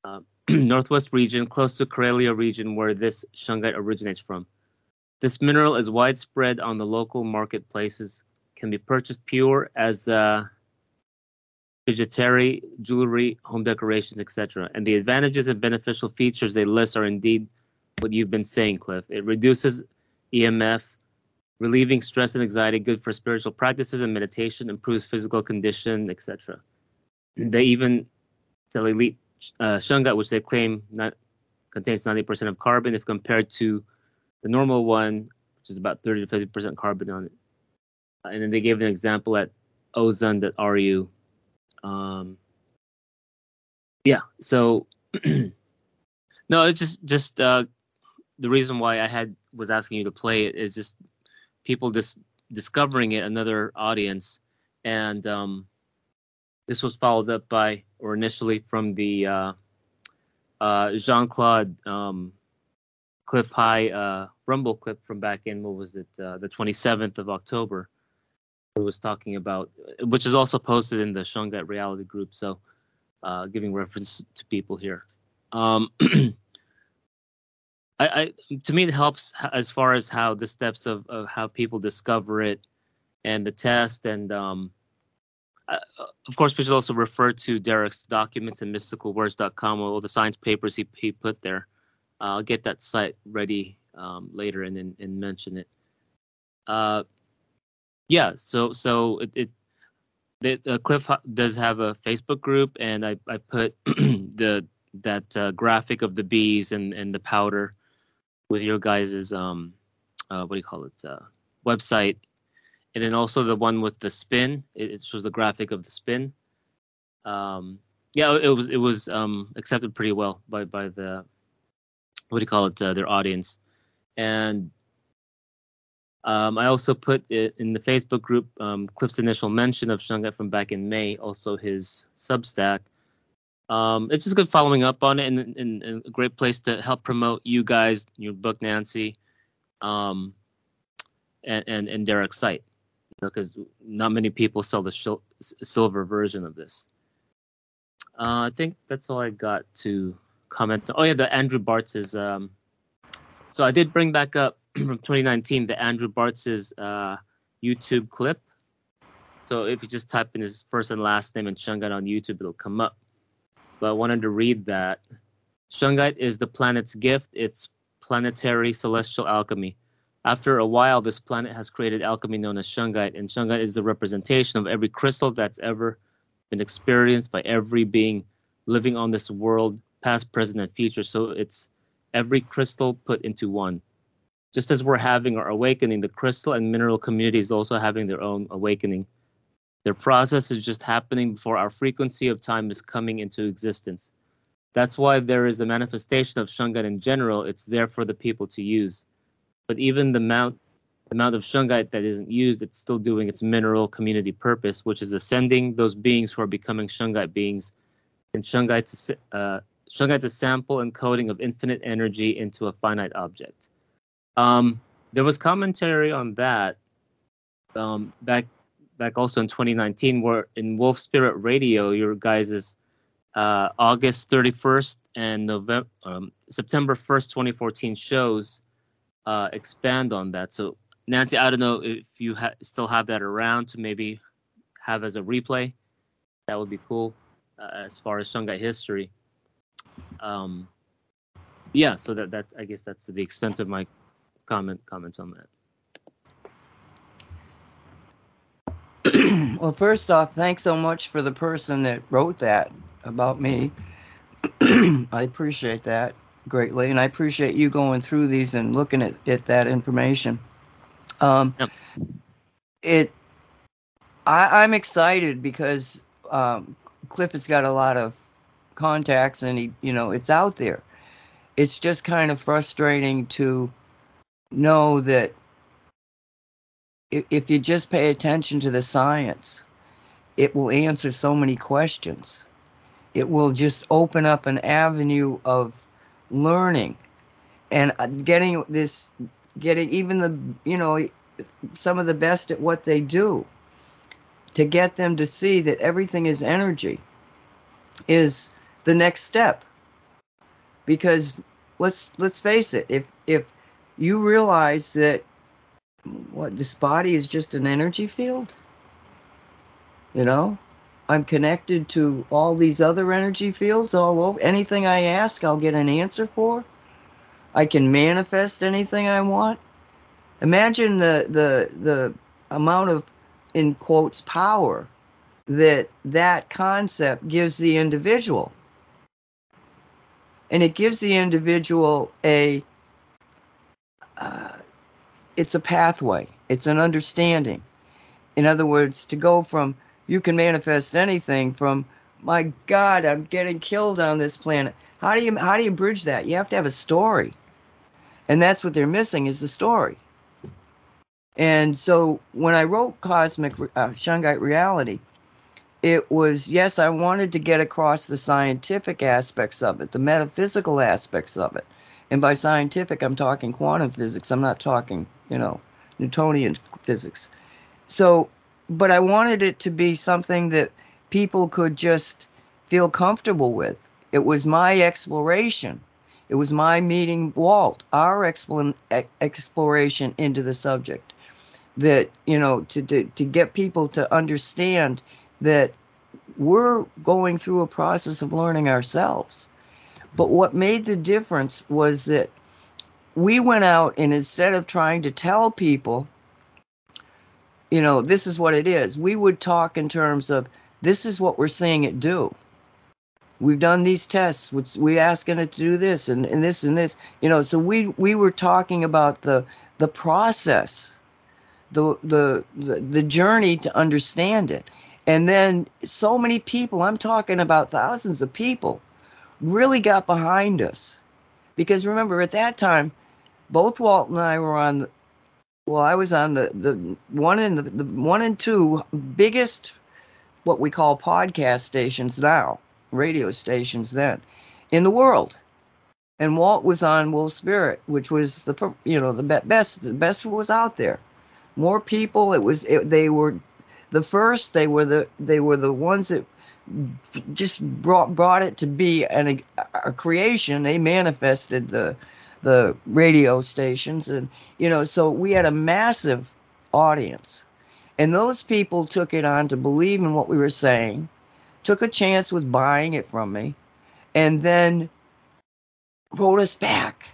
Uh, northwest region, close to Karelia region, where this shungite originates from. This mineral is widespread on the local marketplaces, can be purchased pure as uh, bijouterie, jewelry, home decorations, etc. And the advantages and beneficial features they list are indeed what you've been saying, Clif. It reduces EMF, relieving stress and anxiety, good for spiritual practices and meditation, improves physical condition, etc. They even sell elite uh, shungite, which they claim not, contains 90% of carbon, if compared to the normal one, which is about 30 to 50% carbon on it. And then they gave an example at ozon.ru um, yeah. So no, it's just just uh, the reason why I had was asking you to play it is just people just discovering it, another audience, and um, this was followed up by or initially from the uh, uh, Jean Claude um, Clif High uh, Rumble clip from back in what was it uh, the 27th of October was talking about, which is also posted in the Shungite Reality group. So, uh, giving reference to people here. Um, I, I, to me, it helps as far as how the steps of, of how people discover it and the test. And um, uh, of course, we should also refer to Derek's documents and mysticalwares.com, all the science papers he, he put there. I'll get that site ready um, later and, and, and mention it. Uh, yeah, so so it, it the, uh, Clif does have a Facebook group, and I I put the that uh, graphic of the bees and and the powder with your guys's um uh, what do you call it uh, website, and then also the one with the spin. It, it shows the graphic of the spin. Um, yeah, it was it was um accepted pretty well by by the what do you call it uh, their audience, and um, I also put it in the Facebook group um, Clif's initial mention of Shungite from back in May, also his Substack. Um, it's just good following up on it and, and, and, a great place to help promote you guys, your book, Nancy, um, and, and, and Derek's site. Because you know, not many people sell the shil- silver version of this. Uh, I think that's all I got to comment. Oh, yeah, the Andrew Bartzis. Um, so I did bring back up from 2019, the Andrew Bartzis uh, YouTube clip. So if you just type in his first and last name and Shungite on YouTube, it'll come up. But I wanted to read that. Shungite is the planet's gift. It's planetary celestial alchemy. After a while, this planet has created alchemy known as Shungite, and Shungite is the representation of every crystal that's ever been experienced by every being living on this world, past, present, and future. So it's every crystal put into one. Just as we're having our awakening, the crystal and mineral community is also having their own awakening. Their process is just happening before our frequency of time is coming into existence. That's why there is a manifestation of Shungite in general. It's there for the people to use. But even the amount the amount of shungite that isn't used, it's still doing its mineral community purpose, which is ascending those beings who are becoming shungite beings. And shungite's, uh, shungite's a sample encoding of infinite energy into a finite object. Um, there was commentary on that um, back back also in 2019, where in Wolf Spirit Radio, your guys' uh, August 31st and November um, September 1st, 2014 shows uh, expand on that. So Nancy, I don't know if you ha- still have that around to maybe have as a replay. That would be cool uh, as far as Shungite history. Um, yeah, so that that I guess that's the extent of my comment comments on that. well, first off, thanks so much for the person that wrote that about me. I appreciate that greatly, and I appreciate you going through these and looking at, at that information. Um, yep. It, I, I'm excited because um, Clif has got a lot of contacts, and he, you know, it's out there. It's just kind of frustrating to know that if, if you just pay attention to the science, it will answer so many questions. It will just open up an avenue of learning and uh, getting this getting even the you know some of the best at what they do to get them to see that everything is energy is the next step because let's let's face it if if you realize that what this body is just an energy field you know i'm connected to all these other energy fields all over anything i ask i'll get an answer for I can manifest anything I want. Imagine the the the amount of in quotes power that that concept gives the individual. And it gives the individual a uh, it's a pathway. It's an understanding. In other words, to go from you can manifest anything from my God, I'm getting killed on this planet. How do you how do you bridge that? You have to have a story. And that's what they're missing is the story. And so when I wrote Cosmic uh, Shungite Reality, it was yes, I wanted to get across the scientific aspects of it, the metaphysical aspects of it. And by scientific, I'm talking quantum physics. I'm not talking, you know, Newtonian physics. So, but I wanted it to be something that people could just feel comfortable with. It was my exploration it was my meeting Walt, our expl- exploration into the subject. That, you know, to, to, to get people to understand that we're going through a process of learning ourselves. But what made the difference was that we went out and instead of trying to tell people, you know, this is what it is, we would talk in terms of this is what we're seeing it do. We've done these tests. We're asking it to do this and, and this and this. You know so we we were talking about the the process the, the the the journey to understand it. And then so many people i'm talking about thousands of people really got behind us because remember at that time both walt and i were on well i was on the the one and the, the one and two biggest what we call podcast stations now radio stations then in the world. And Walt was on Wolf Spirit, which was the you know the best the best was out there. More people. It was it, they were the first. They were the they were the ones that just brought brought it to be an, a, a creation. They manifested the the radio stations, and you know so we had a massive audience, and those people took it on to believe in what we were saying took a chance with buying it from me, and then wrote us back.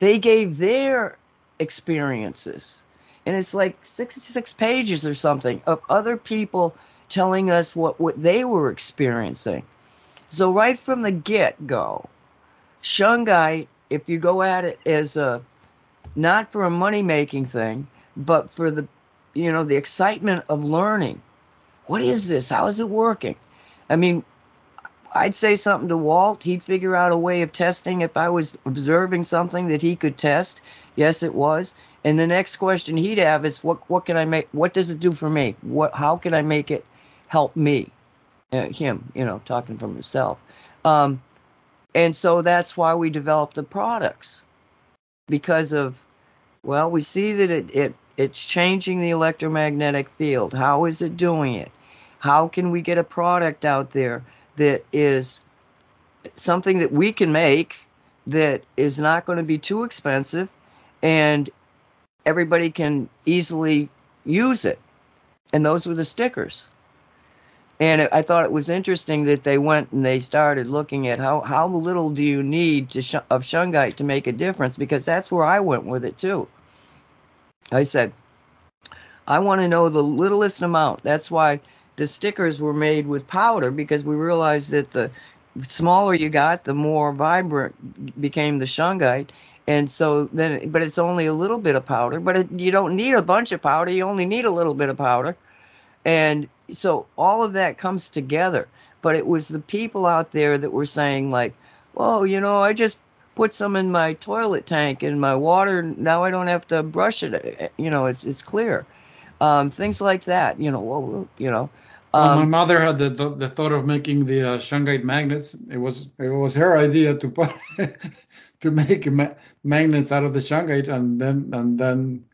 They gave their experiences. And it's like 66 pages or something of other people telling us what, what they were experiencing. So, right from the get go, Shungite, if you go at it as a not for a money making thing, but for the you know the excitement of learning what is this? How is it working? I mean, I'd say something to Walt. He'd figure out a way of testing if I was observing something that he could test. Yes, it was. And the next question he'd have is, what what can I make? What does it do for me? What how can I make it help me? Uh, him, you know, talking from himself. Um, and so that's why we developed the products because of well, we see that it, it it's changing the electromagnetic field. How is it doing it? How can we get a product out there that is something that we can make that is not going to be too expensive and everybody can easily use it? And those were the stickers. And I thought it was interesting that they went and they started looking at how, how little do you need to sh- of shungite to make a difference because that's where I went with it too. I said, I want to know the littlest amount. That's why the stickers were made with powder because we realized that the smaller you got, the more vibrant became the shungite. And so then, but it's only a little bit of powder, but it, you don't need a bunch of powder. You only need a little bit of powder. And so all of that comes together. But it was the people out there that were saying, like, oh, you know, I just put some in my toilet tank and my water. Now I don't have to brush it. You know, it's it's clear. Um, things like that. You know, well, you know. Um, well, my mother had the, the, the thought of making the uh, shungite magnets. It was it was her idea to put to make ma- magnets out of the shungite, and then and then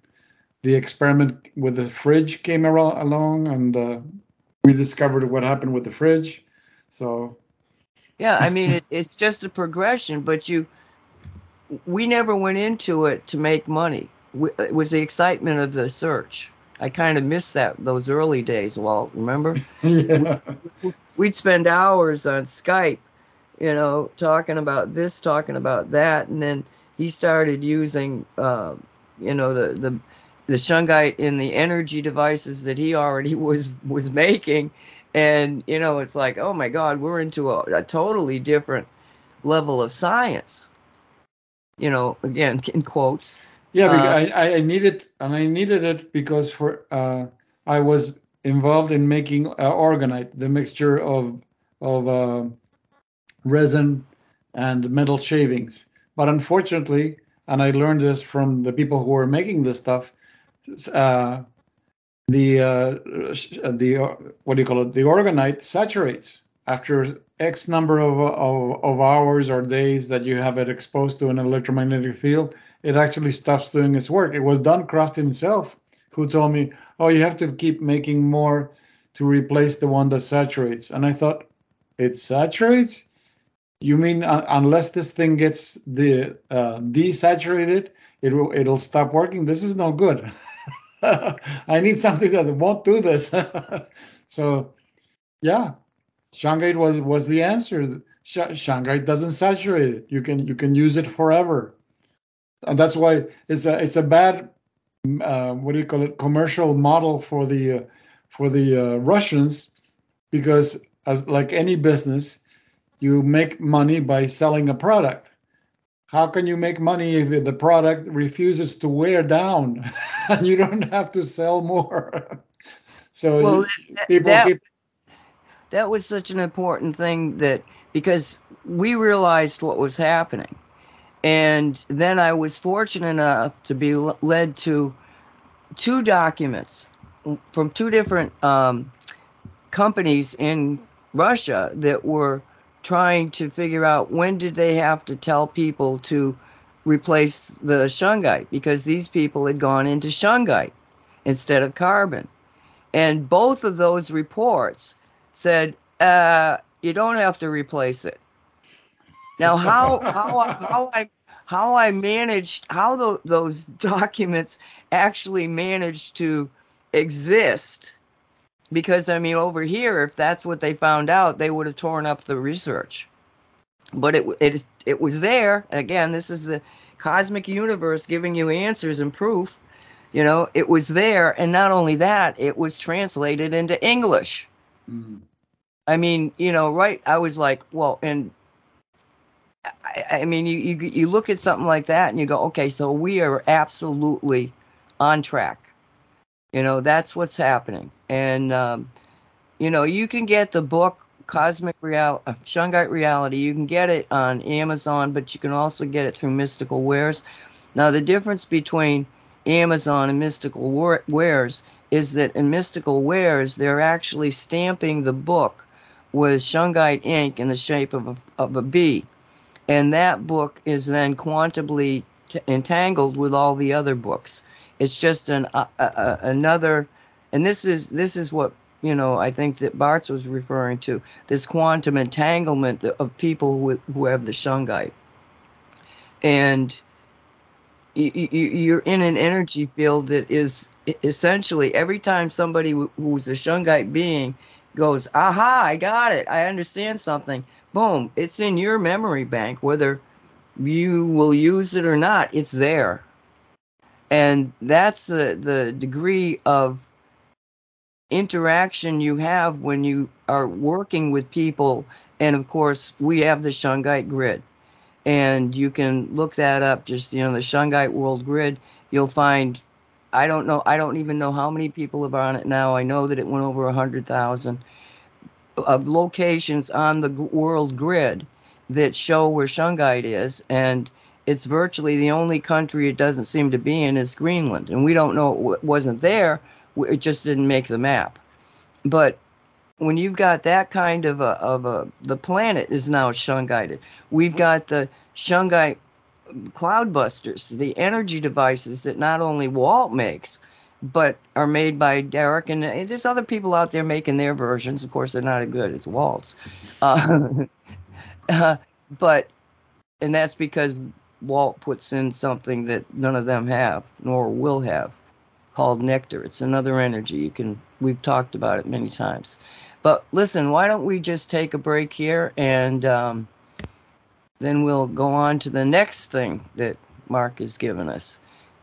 the experiment with the fridge came along, and uh, we discovered what happened with the fridge. So, yeah, I mean, it, it's just a progression, but you, we never went into it to make money. It was the excitement of the search. I kind of missed that those early days, Walt. Remember? yeah. We'd spend hours on Skype, you know, talking about this, talking about that, and then he started using, uh, you know, the the the shungite in the energy devices that he already was was making. And you know it's like oh my god we're into a, a totally different level of science. You know again in quotes. Yeah uh, I, I needed and i needed it because for uh, i was involved in making uh, orgonite the mixture of of uh, resin and metal shavings. But unfortunately and i learned this from the people who were making this stuff uh, the uh, the what do you call it? The orgonite saturates after X number of, of, of hours or days that you have it exposed to an electromagnetic field. It actually stops doing its work. It was Don Croft himself who told me, "Oh, you have to keep making more to replace the one that saturates." And I thought, "It saturates." You mean uh, unless this thing gets the uh, desaturated, it will it'll stop working? This is no good. I need something that won't do this. so, yeah, shungite was was the answer. Sh- shungite doesn't saturate it. You can you can use it forever, and that's why it's a it's a bad uh, what do you call it commercial model for the uh, for the uh, Russians because as like any business, you make money by selling a product how can you make money if the product refuses to wear down and you don't have to sell more? So well, that, people that, keep... that was such an important thing that because we realized what was happening. And then i was fortunate enough to be led to two documents from two different um, companies in russia that were trying to figure out when did they have to tell people to replace the shungite because these people had gone into shungite instead of carbon. And both of those reports said, uh, you don't have to replace it. Now, how, how, how I, how I managed, how the, those documents actually managed to exist because I mean, over here, if that's what they found out, they would have torn up the research. But it it it was there. Again, this is the cosmic universe giving you answers and proof. You know, it was there, and not only that, it was translated into English. Mm-hmm. I mean, you know, right? I was like, well, and I, I mean, you, you you look at something like that, and you go, okay, so we are absolutely on track you know, that's what's happening. And um, you know, you can get the book Cosmic Real uh, Shungite Reality. You can get it on Amazon, but you can also get it through Mystical Wares. Now, the difference between Amazon and Mystical Wares is that in Mystical Wares, they're actually stamping the book with Shungite ink in the shape of a, of a bee. And that book is then quantumly t- entangled with all the other books. It's just an uh, uh, another, and this is this is what you know. I think that Bartz was referring to this quantum entanglement of people who, who have the shungite, and you, you, you're in an energy field that is essentially every time somebody who's a shungite being goes, "Aha! I got it. I understand something." Boom! It's in your memory bank, whether you will use it or not. It's there and that's the the degree of interaction you have when you are working with people. And of course we have the shungite grid. And you can look that up just you know the shungite world grid. You'll find i don't know i don't even know how many people are on it now. I know that it went over a hundred thousand of locations on the world grid that show where shungite is. And it's virtually the only country it doesn't seem to be in is Greenland, and we don't know it wasn't there. It just didn't make the map. But when you've got that kind of a of a the planet is now shungited. We've got the shungite cloudbusters, the energy devices that not only Walt makes, but are made by Derek, and, and there's other people out there making their versions. Of course, they're not as good as Walt's, uh, uh, but and that's because Walt puts in something that none of them have, nor will have, called nectar. It's another energy. You can we've talked about it many times. But listen, why don't we just take a break here and um, then we'll go on to the next thing that Mark has given us.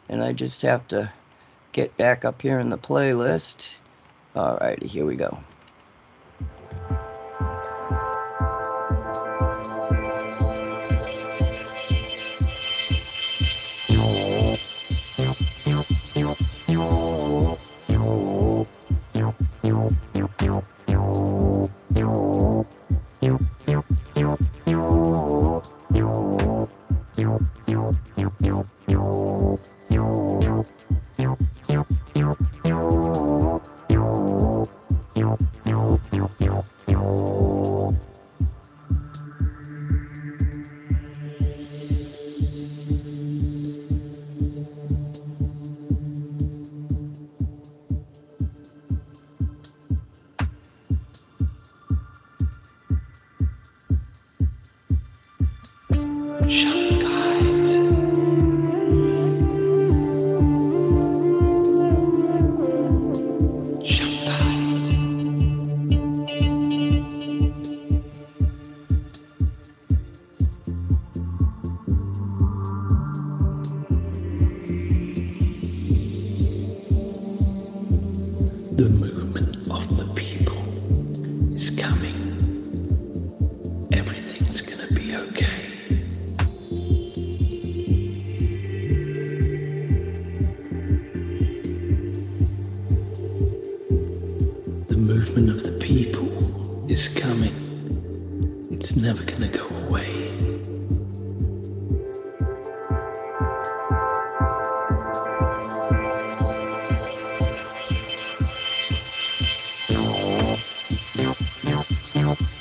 And I just have to get back up here in the playlist. All righty, here we go.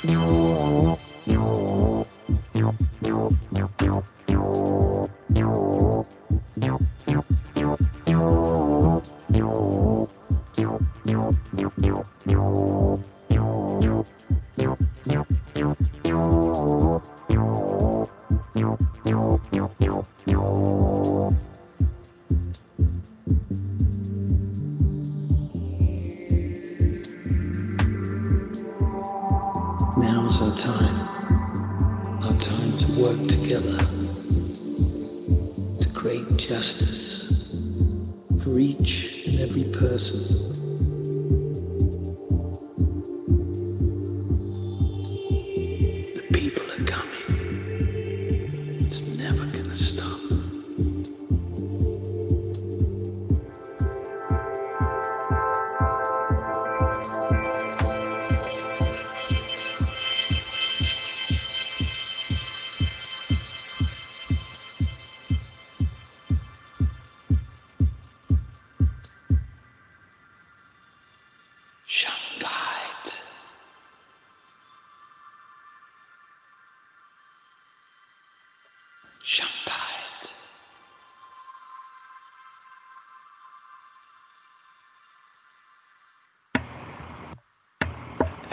you.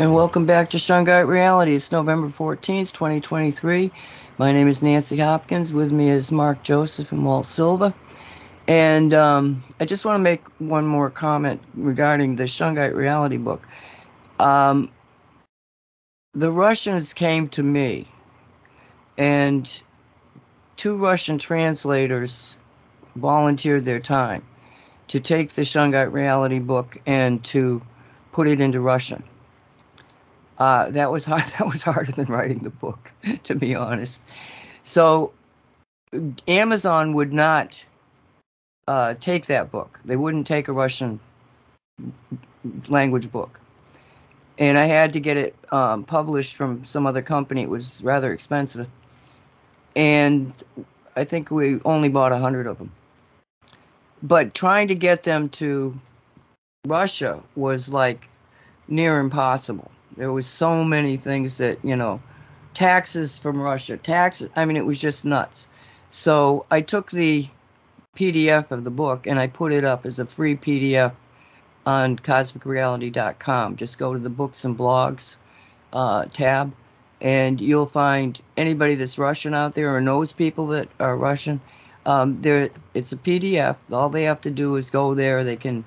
And welcome back to Shungite Reality. It's November 14th, 2023. My name is Nancy Hopkins. With me is Mark Joseph and Walt Silva. And um, I just want to make one more comment regarding the Shungite Reality book. Um, the Russians came to me, and two Russian translators volunteered their time to take the Shungite Reality book and to put it into Russian. Uh, that was hard. That was harder than writing the book, to be honest. So, Amazon would not uh, take that book. They wouldn't take a Russian language book, and I had to get it um, published from some other company. It was rather expensive, and I think we only bought a hundred of them. But trying to get them to Russia was like near impossible. There was so many things that you know, taxes from Russia, taxes. I mean, it was just nuts. So I took the PDF of the book and I put it up as a free PDF on cosmicreality.com. Just go to the books and blogs uh, tab, and you'll find anybody that's Russian out there or knows people that are Russian. Um, there, it's a PDF. All they have to do is go there. They can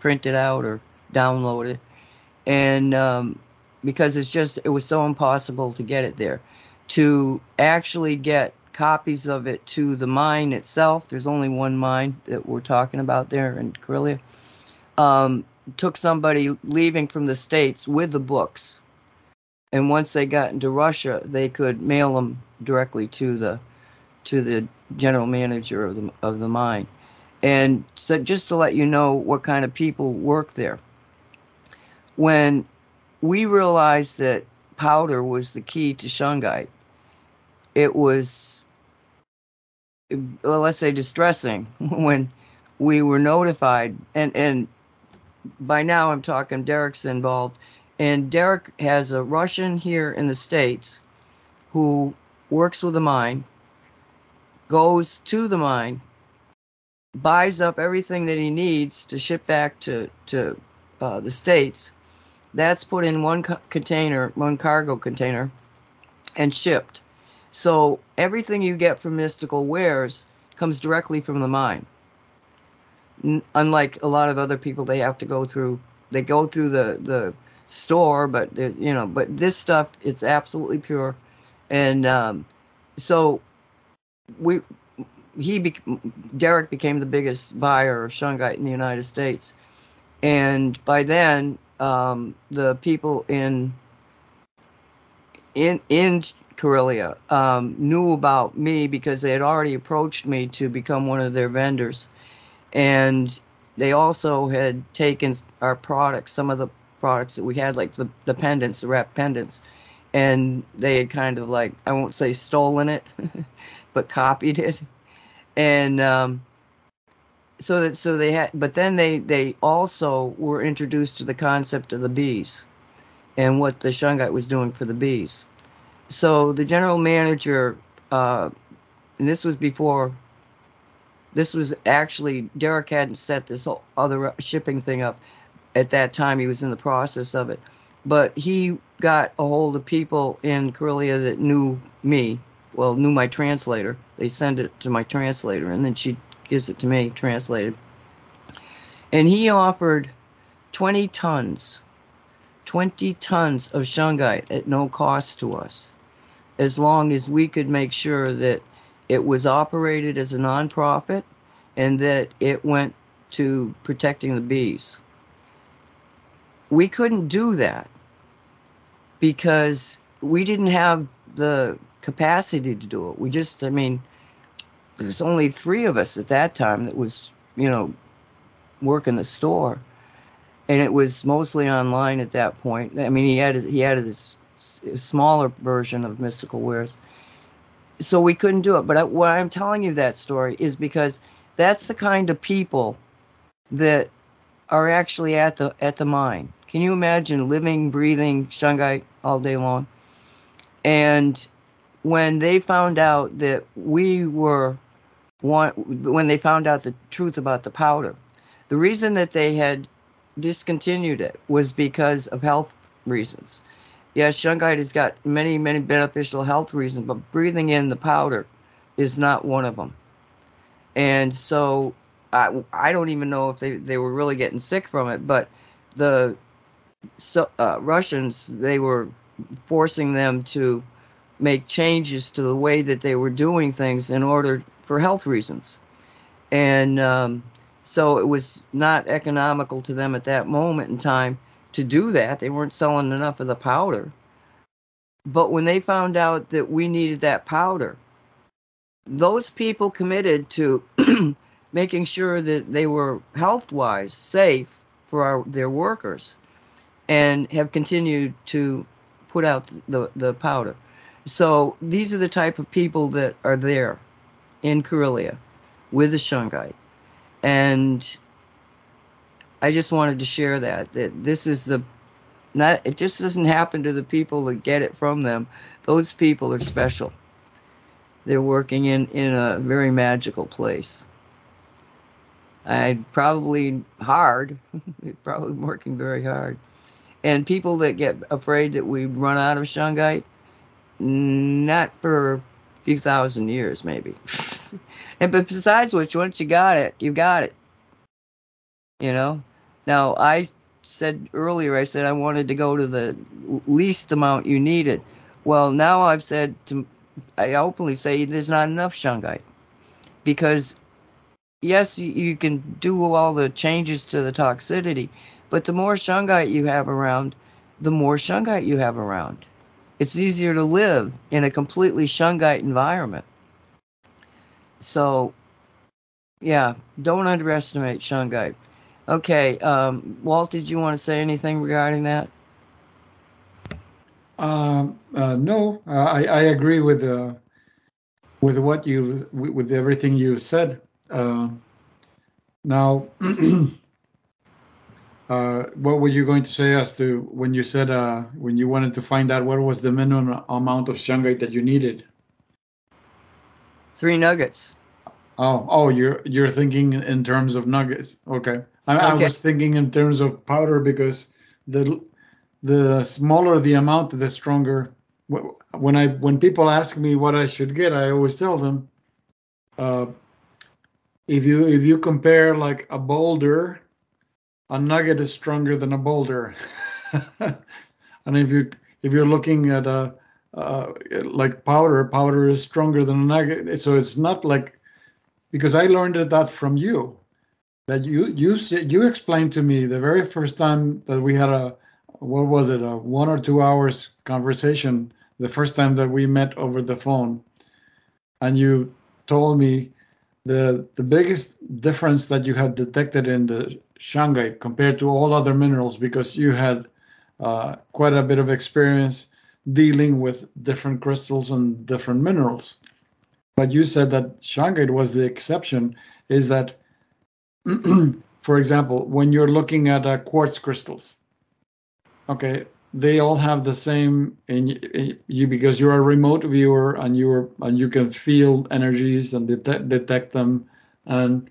print it out or download it, and um, because it's just it was so impossible to get it there, to actually get copies of it to the mine itself. There's only one mine that we're talking about there in Karelia. Um, took somebody leaving from the states with the books, and once they got into Russia, they could mail them directly to the to the general manager of the of the mine. And so, just to let you know what kind of people work there, when we realized that powder was the key to shungite, it was well, let's say distressing when we were notified. And and by now I'm talking Derek's involved. And Derek has a Russian here in the states who works with the mine goes to the mine buys up everything that he needs to ship back to to uh, the states that's put in one co- container one cargo container and shipped so everything you get from Mystical Wares comes directly from the mine. N- unlike a lot of other people, they have to go through. They go through the the store, but you know, but this stuff it's absolutely pure, and um, so we he be, Derek became the biggest buyer of shungite in the United States, and by then um, the people in in in Karelia um, knew about me because they had already approached me to become one of their vendors. And they also had taken our products, some of the products that we had, like the, the pendants, the wrap pendants, and they had kind of like, I won't say stolen it, but copied it. And um, so that so they had, but then they they also were introduced to the concept of the bees and what the shungite was doing for the bees so the general manager, uh, and this was before. This was actually Derek hadn't set this whole other shipping thing up at that time. He was in the process of it, but he got a hold of people in Karelia that knew me. Well, knew my translator. They send it to my translator, and then she gives it to me translated. And he offered 20 tons, 20 tons of shungite at no cost to us as long as we could make sure that it was operated as a nonprofit and that it went to protecting the bees. We couldn't do that because we didn't have the capacity to do it. We just, I mean, there's only three of us at that time that was, you know, working the store, and it was mostly online at that point. I mean, he had he had this smaller version of Mystical Wares. So we couldn't do it. But I, why I'm telling you that story is because that's the kind of people that are actually at the at the mine. Can you imagine living, breathing shungite all day long? And when they found out that we were when they found out the truth about the powder, the reason that they had discontinued it was because of health reasons. Yes, shungite has got many, many beneficial health reasons, but breathing in the powder is not one of them. And so I, I don't even know if they, they were really getting sick from it, but the so, uh, Russians, they were forcing them to make changes to the way that they were doing things in order for health reasons. And um, so it was not economical to them at that moment in time to do that. They weren't selling enough of the powder. But when they found out that we needed that powder, those people committed to making sure that they were health wise safe for our, their workers and have continued to put out the, the powder. So these are the type of people that are there in Karelia with the Shungite. And I just wanted to share that that this is the not it just doesn't happen to the people that get it from them. Those people are special. They're working in in a very magical place. I probably hard, probably working very hard. And people that get afraid that we run out of shungite, not for a few thousand years, maybe. and but besides which, once you got it, you got it. You know. Now I said earlier, I said I wanted to go to the least amount you needed. Well, now I've said to, I openly say there's not enough shungite because yes, you, you can do all the changes to the toxicity, but the more shungite you have around, the more shungite you have around. It's easier to live in a completely shungite environment. So, yeah, don't underestimate shungite. Okay, um, Walt, did you want to say anything regarding that? Uh, uh, no, uh, I, I agree with uh, with what you with everything you said. Uh, now, uh, what were you going to say as to when you said uh, when you wanted to find out what was the minimum amount of shungite that you needed? Three nuggets. Oh, oh, you're you're thinking in terms of nuggets. Okay, I, okay. I was thinking in terms of powder because the the smaller the amount, the stronger. When I when people ask me what I should get, I always tell them, uh, if you if you compare like a boulder a nugget is stronger than a boulder. and if you if you're looking at a uh, like powder, powder is stronger than a nugget. So it's not like because I learned that from you. That you you you explained to me the very first time that we had a what was it a one or two hours conversation the first time that we met over the phone, and you told me the the biggest difference that you had detected in the shungite compared to all other minerals because you had uh, quite a bit of experience dealing with different crystals and different minerals. But you said that shungite was the exception, is that, for example, when you're looking at uh, quartz crystals, okay, they all have the same in, you because you're a remote viewer and you're and you can feel energies and detect, detect them and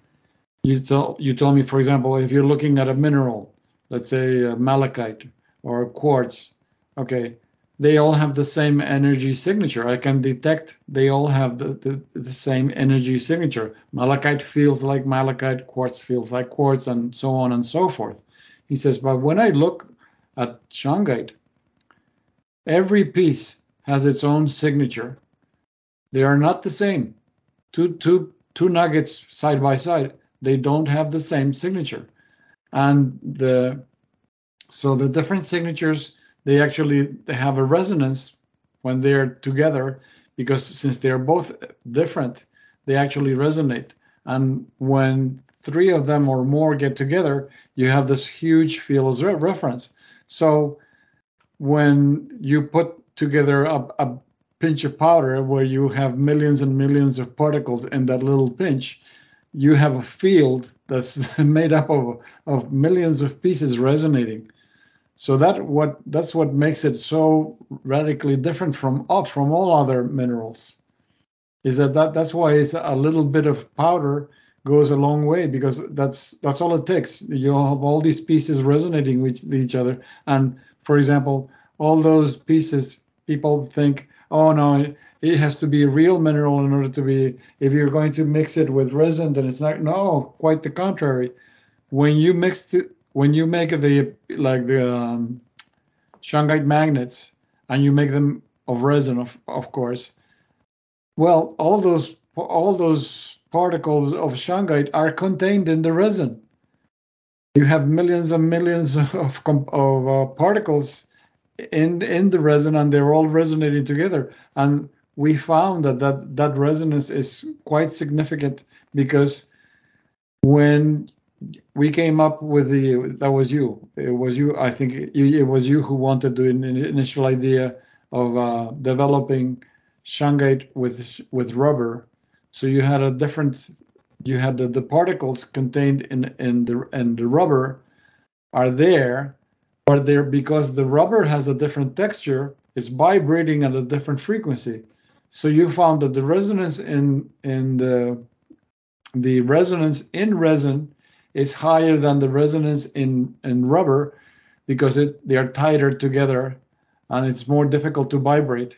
you told you told me, for example, if you're looking at a mineral, let's say malachite or quartz, okay, they all have the same energy signature. I can detect they all have the, the, the same energy signature. Malachite feels like malachite, quartz feels like quartz, and so on and so forth. He says, but when I look at shungite, every piece has its own signature. They are not the same. Two, two, two nuggets side by side they don't have the same signature. And the so the different signatures they actually they have a resonance when they're together because since they're both different they actually resonate. And when three of them or more get together you have this huge field of reference. So when you put together a, a pinch of powder where you have millions and millions of particles in that little pinch you have a field that's made up of of millions of pieces resonating. So that what that's what makes it so radically different from from all other minerals. Is that, that that's why it's a little bit of powder goes a long way because that's that's all it takes. You have all these pieces resonating with each other, and for example, all those pieces, people think, oh no, it has to be a real mineral in order to be. If you're going to mix it with resin, then it's not. No, quite the contrary. When you mix it, when you make the like the um, shungite magnets, and you make them of resin, of of course. Well, all those all those particles of shungite are contained in the resin. You have millions and millions of of uh, particles in in the resin, and they're all resonating together. And we found that that, that resonance is quite significant because when we came up with the that was you. It was you i think it, was you who wanted the initial idea of uh, developing shungite with with rubber. So you had a different you had the, the particles contained in in the in the rubber are there but they're because the rubber has a different texture it's vibrating at a different frequency so you found that the resonance in in the the resonance in resin is higher than the resonance in in rubber because it they are tighter together and it's more difficult to vibrate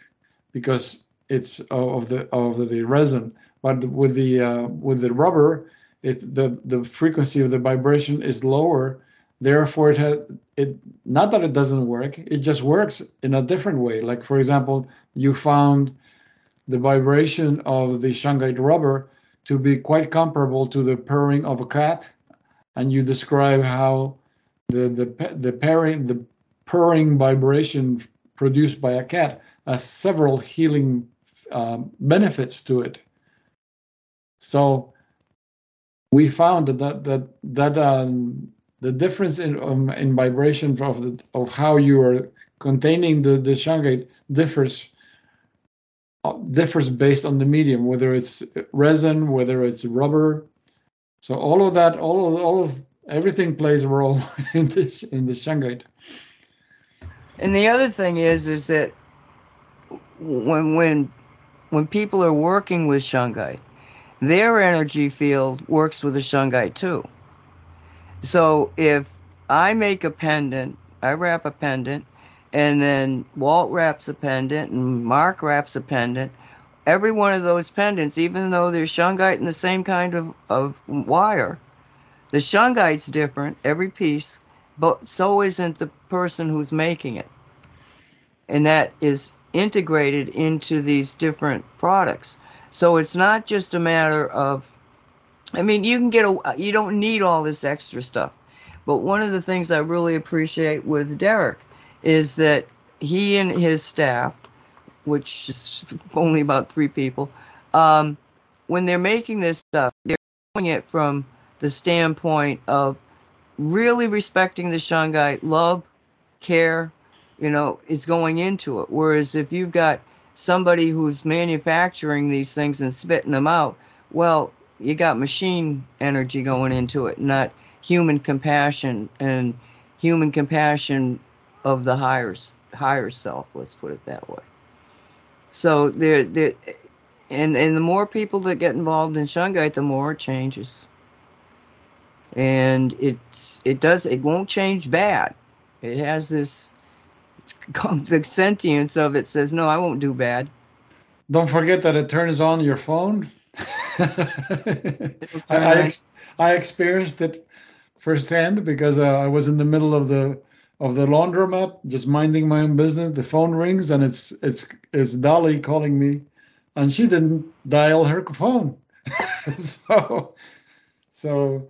because it's of the of the resin. But with the uh, with the rubber it the the frequency of the vibration is lower. Therefore it has it not that it doesn't work it just works in a different way. Like for example you found the vibration of the shungite rubber to be quite comparable to the purring of a cat, and you describe how the the the purring the purring vibration produced by a cat has several healing um, benefits to it. So we found that that that, um, the difference in um, in vibration of the of how you are containing the the shungite differs Uh, differs based on the medium, whether it's resin, whether it's rubber. So all of that, all of all of everything plays a role in this in the shungite. And the other thing is, is that when when when people are working with shungite, their energy field works with the shungite too. So if I make a pendant, I wrap a pendant, and then Walt wraps a pendant and Mark wraps a pendant. Every one of those pendants, even though they're shungite in the same kind of, of wire, the shungite's different, every piece, but so isn't the person who's making it. And that is integrated into these different products. So it's not just a matter of, I mean, you can get a, you don't need all this extra stuff. But one of the things I really appreciate with Derek is that he and his staff, which is only about three people, um, when they're making this stuff, they're doing it from the standpoint of really respecting the shungite, love, care, you know, is going into it. Whereas if you've got somebody who's manufacturing these things and spitting them out, well, you got machine energy going into it, not human compassion. And human compassion of the higher higher self. Let's put it that way. So there, there, and and the more people that get involved in shungite, the more it changes. And it's it does it won't change bad. It has this the sentience of it says no, I won't do bad. Don't forget that it turns on your phone. I, I, I, experienced it firsthand because uh, I was in the middle of the of the laundromat, just minding my own business. The phone rings and it's it's it's Dolly calling me, and she didn't dial her phone. so so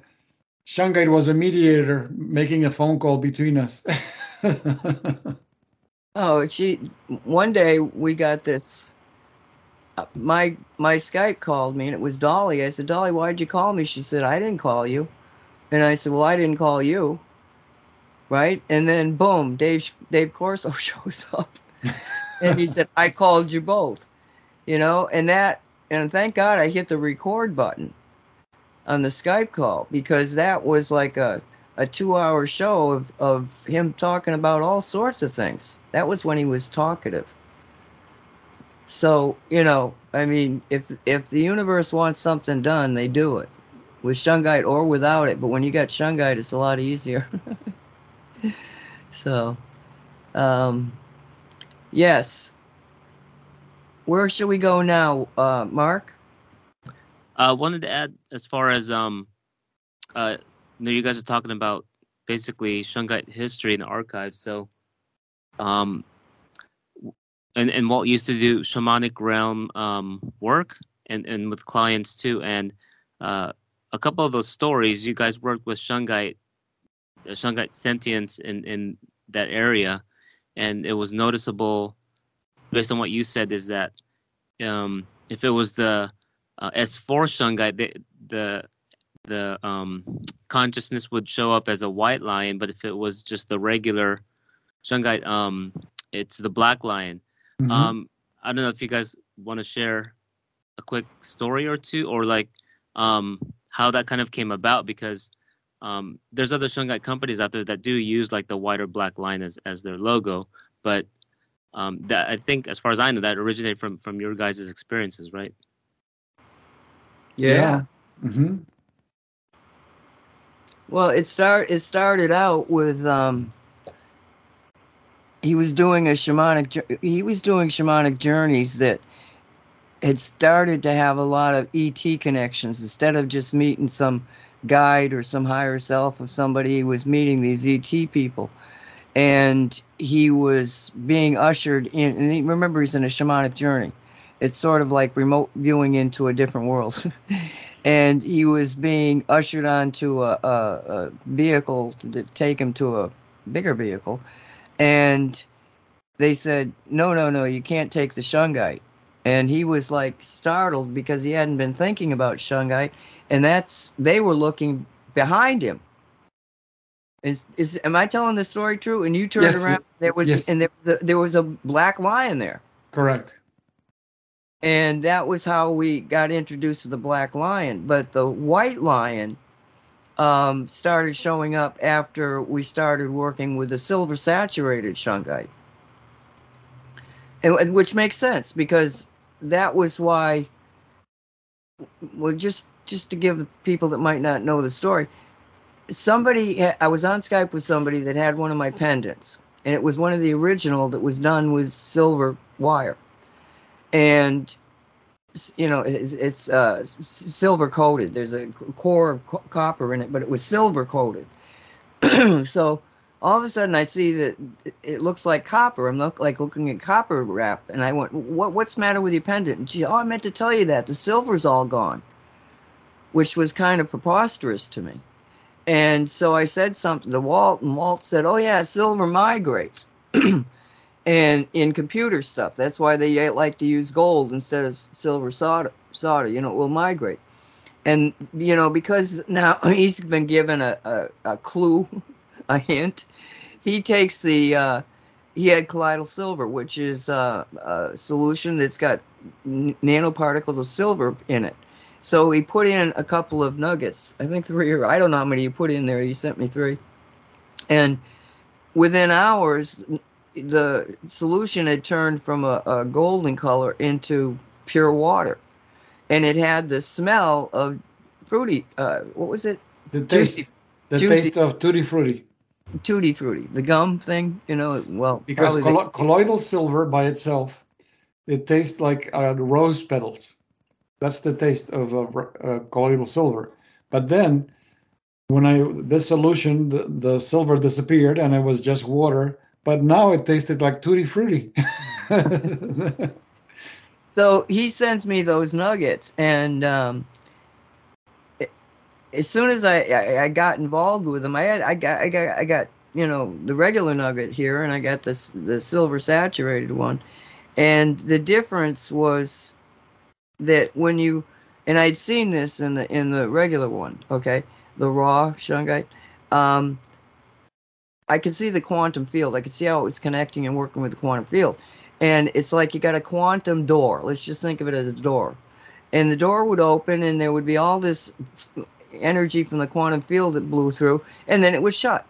Shungite was a mediator making a phone call between us. oh, she one day we got this uh, my my Skype called me and it was Dolly. I said, "Dolly, why'd you call me?" She said, "I didn't call you." And I said, "Well, I didn't call you." Right? And then boom, Dave Dave Corso shows up, and he said, "I called you both," you know, and that, and thank God I hit the record button on the Skype call because that was like a a two hour show of of him talking about all sorts of things. That was when he was talkative. So you know, I mean, if if the universe wants something done, they do it with shungite or without it. But when you got shungite, it's a lot easier. so, Um, yes. Where should we go now, uh, Mark? I uh, wanted to add as far as um, uh, you know, you guys are talking about basically Shungite history and the archives. So, um, and and Walt used to do shamanic realm um work and and with clients too. And uh, a couple of those stories, you guys worked with Shungite, uh, Shungite sentience in in that area, and it was noticeable based on what you said is that um, if it was the uh, S4 Shungite, the the the um, consciousness would show up as a white lion, but if it was just the regular Shungite, um, it's the black lion. Mm-hmm. Um, I don't know if you guys want to share a quick story or two, or like um, how that kind of came about, because um, there's other Shungite companies out there that do use like the white or black line as, as their logo, but um, that I think, as far as I know, that originated from from your guys' experiences, right? Yeah. yeah. Mm-hmm. Well, it start it started out with um, he was doing a shamanic he was doing shamanic journeys that had started to have a lot of ET connections instead of just meeting some guide or some higher self of somebody was meeting these ET people. And he was being ushered in and he, remember he's in a shamanic journey. It's sort of like remote viewing into a different world. And he was being ushered onto a, a, a vehicle to take him to a bigger vehicle. And they said no no no you can't take the shungite and he was like startled because he hadn't been thinking about shungite and that's they were looking behind him is, is am I telling the story true? And you turned yes, around, there was yes. and there there was a black lion there. Correct. And that was how we got introduced to the black lion. But the white lion um, started showing up after we started working with the silver saturated shungite, and, which makes sense because that was why. Well, just just to give people that might not know the story, somebody I was on Skype with somebody that had one of my pendants, and it was one of the original that was done with silver wire, and you know it's, it's uh, silver coated. There's a core of co- copper in it, but it was silver coated. so all of a sudden, I see that it looks like copper. I'm look, like looking at copper wrap, and I went, "What? What's the matter with your pendant?" And she, "Oh, I meant to tell you that the silver's all gone," which was kind of preposterous to me. And so I said something to Walt, and Walt said, "Oh yeah, silver migrates." and in computer stuff, that's why they uh, like to use gold instead of silver solder. Solder, you know, it will migrate. And you know, because now he's been given a, a, a clue, a hint. He takes the uh, he had colloidal silver, which is uh, a solution that's got nanoparticles of silver in it so he put in a couple of nuggets. I think three or I don't know how many you put in there. You sent me three. And within hours, the solution had turned from a, a golden color into pure water. And it had the smell of fruity. Uh, what was it? The taste. The juicy. taste of tutti frutti. Tutti frutti, the gum thing, you know. Well, because collo- the- colloidal silver by itself, it tastes like uh, rose petals. That's the taste of a, a colloidal silver. But then, when I this solution, the, the silver disappeared and it was just water. But now it tasted like tutti frutti. so he sends me those nuggets, and um, as soon as I, I, I got involved with them, I had I got I got I got you know the regular nugget here, and I got this the silver saturated one, and the difference was that when you and I'd seen this in the in the regular one, okay, the raw shungite. Um, I could see the quantum field. I could see how it was connecting and working with the quantum field. And it's like you got a quantum door. Let's just think of it as a door. And the door would open, and there would be all this energy from the quantum field that blew through, and then it was shut.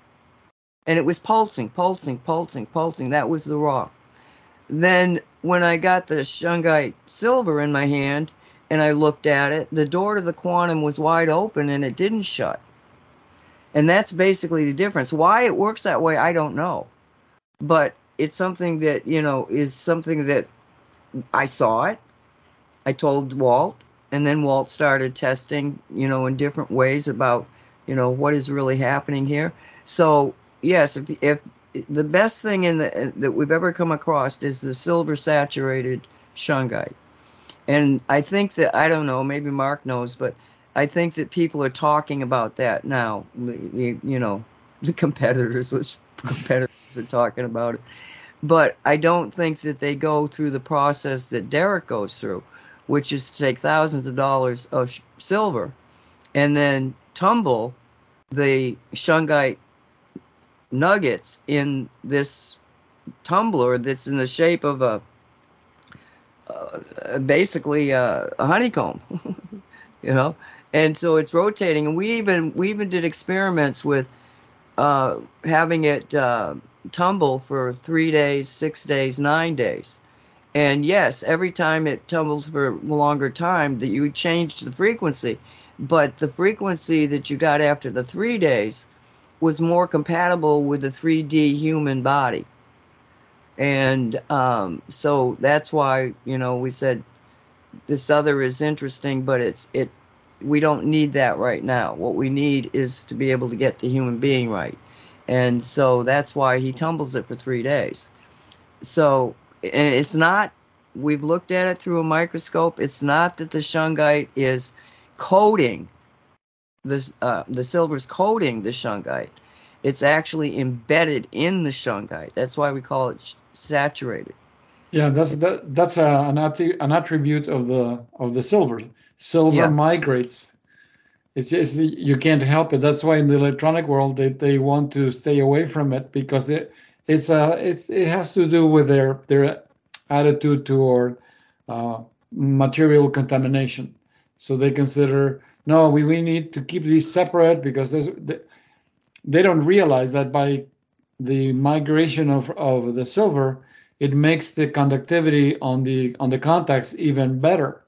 And it was pulsing, pulsing, pulsing, pulsing. That was the raw. Then when I got the shungite silver in my hand and I looked at it, the door to the quantum was wide open and it didn't shut. And that's basically the difference. Why it works that way, I don't know. But it's something that you know is something that I saw it. I told Walt, and then Walt started testing, you know, in different ways about, you know, what is really happening here. So yes, if, if the best thing in the that we've ever come across is the silver saturated shungite, and I think that I don't know, maybe Mark knows, but I think that people are talking about that now. The, you know, the competitors, competitors are talking about it, but I don't think that they go through the process that Derek goes through, which is to take thousands of dollars of sh- silver, and then tumble the shungite nuggets in this tumbler that's in the shape of a uh, basically uh, a honeycomb, you know, and so it's rotating. And we even we even did experiments with uh, having it uh, tumble for three days, six days, nine days. And yes, every time it tumbled for a longer time, that you changed the frequency, but the frequency that you got after the three days was more compatible with the 3D human body. And um, so that's why, you know, we said this other is interesting, but it's, it, we don't need that right now. What we need is to be able to get the human being right. And so that's why he tumbles it for three days. So, and it's not, we've looked at it through a microscope. It's not that the shungite is coating the uh, the silver's coating the shungite. It's actually embedded in the shungite. That's why we call it saturated. Yeah, that's that, that's a, an, an attribute of the of the silver. Silver yeah. migrates. It's just you can't help it. That's why in the electronic world they, they want to stay away from it because it it's a uh, it's it has to do with their their attitude toward uh, material contamination. So they consider no, we, we need to keep these separate because there's, they don't realize that by the migration of, of the silver, it makes the conductivity on the on the contacts even better.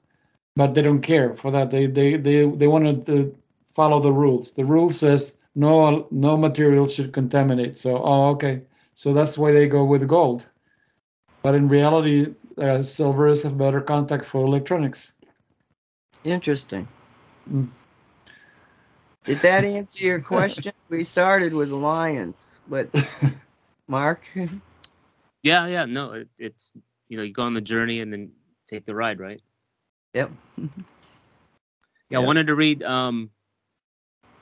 But they don't care for that. They they they, they want to follow the rules. The rule says no no material should contaminate. So oh okay, so that's why they go with gold. But in reality, uh, silver is a better contact for electronics. Interesting. Mm. Did that answer your question? we started with the Lions, but Mark. Yeah, yeah, no, it, it's you know you go on the journey and then take the ride, right? Yep. yeah, yep. I wanted to read. Um,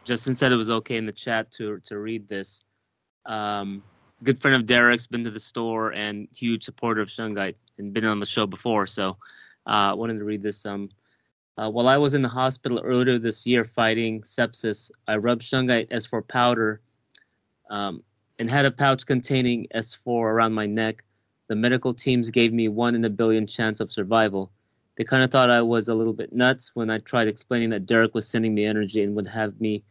Justin said it was okay in the chat to to read this. Um, good friend of Derek's been to the store and huge supporter of Shungite and been on the show before, so uh, wanted to read this. Um, uh, while I was in the hospital earlier this year fighting sepsis, I rubbed shungite S4 powder um, and had a pouch containing S4 around my neck. The medical teams gave me one in a billion chance of survival. They kind of thought I was a little bit nuts when I tried explaining that Derek was sending me energy and would have me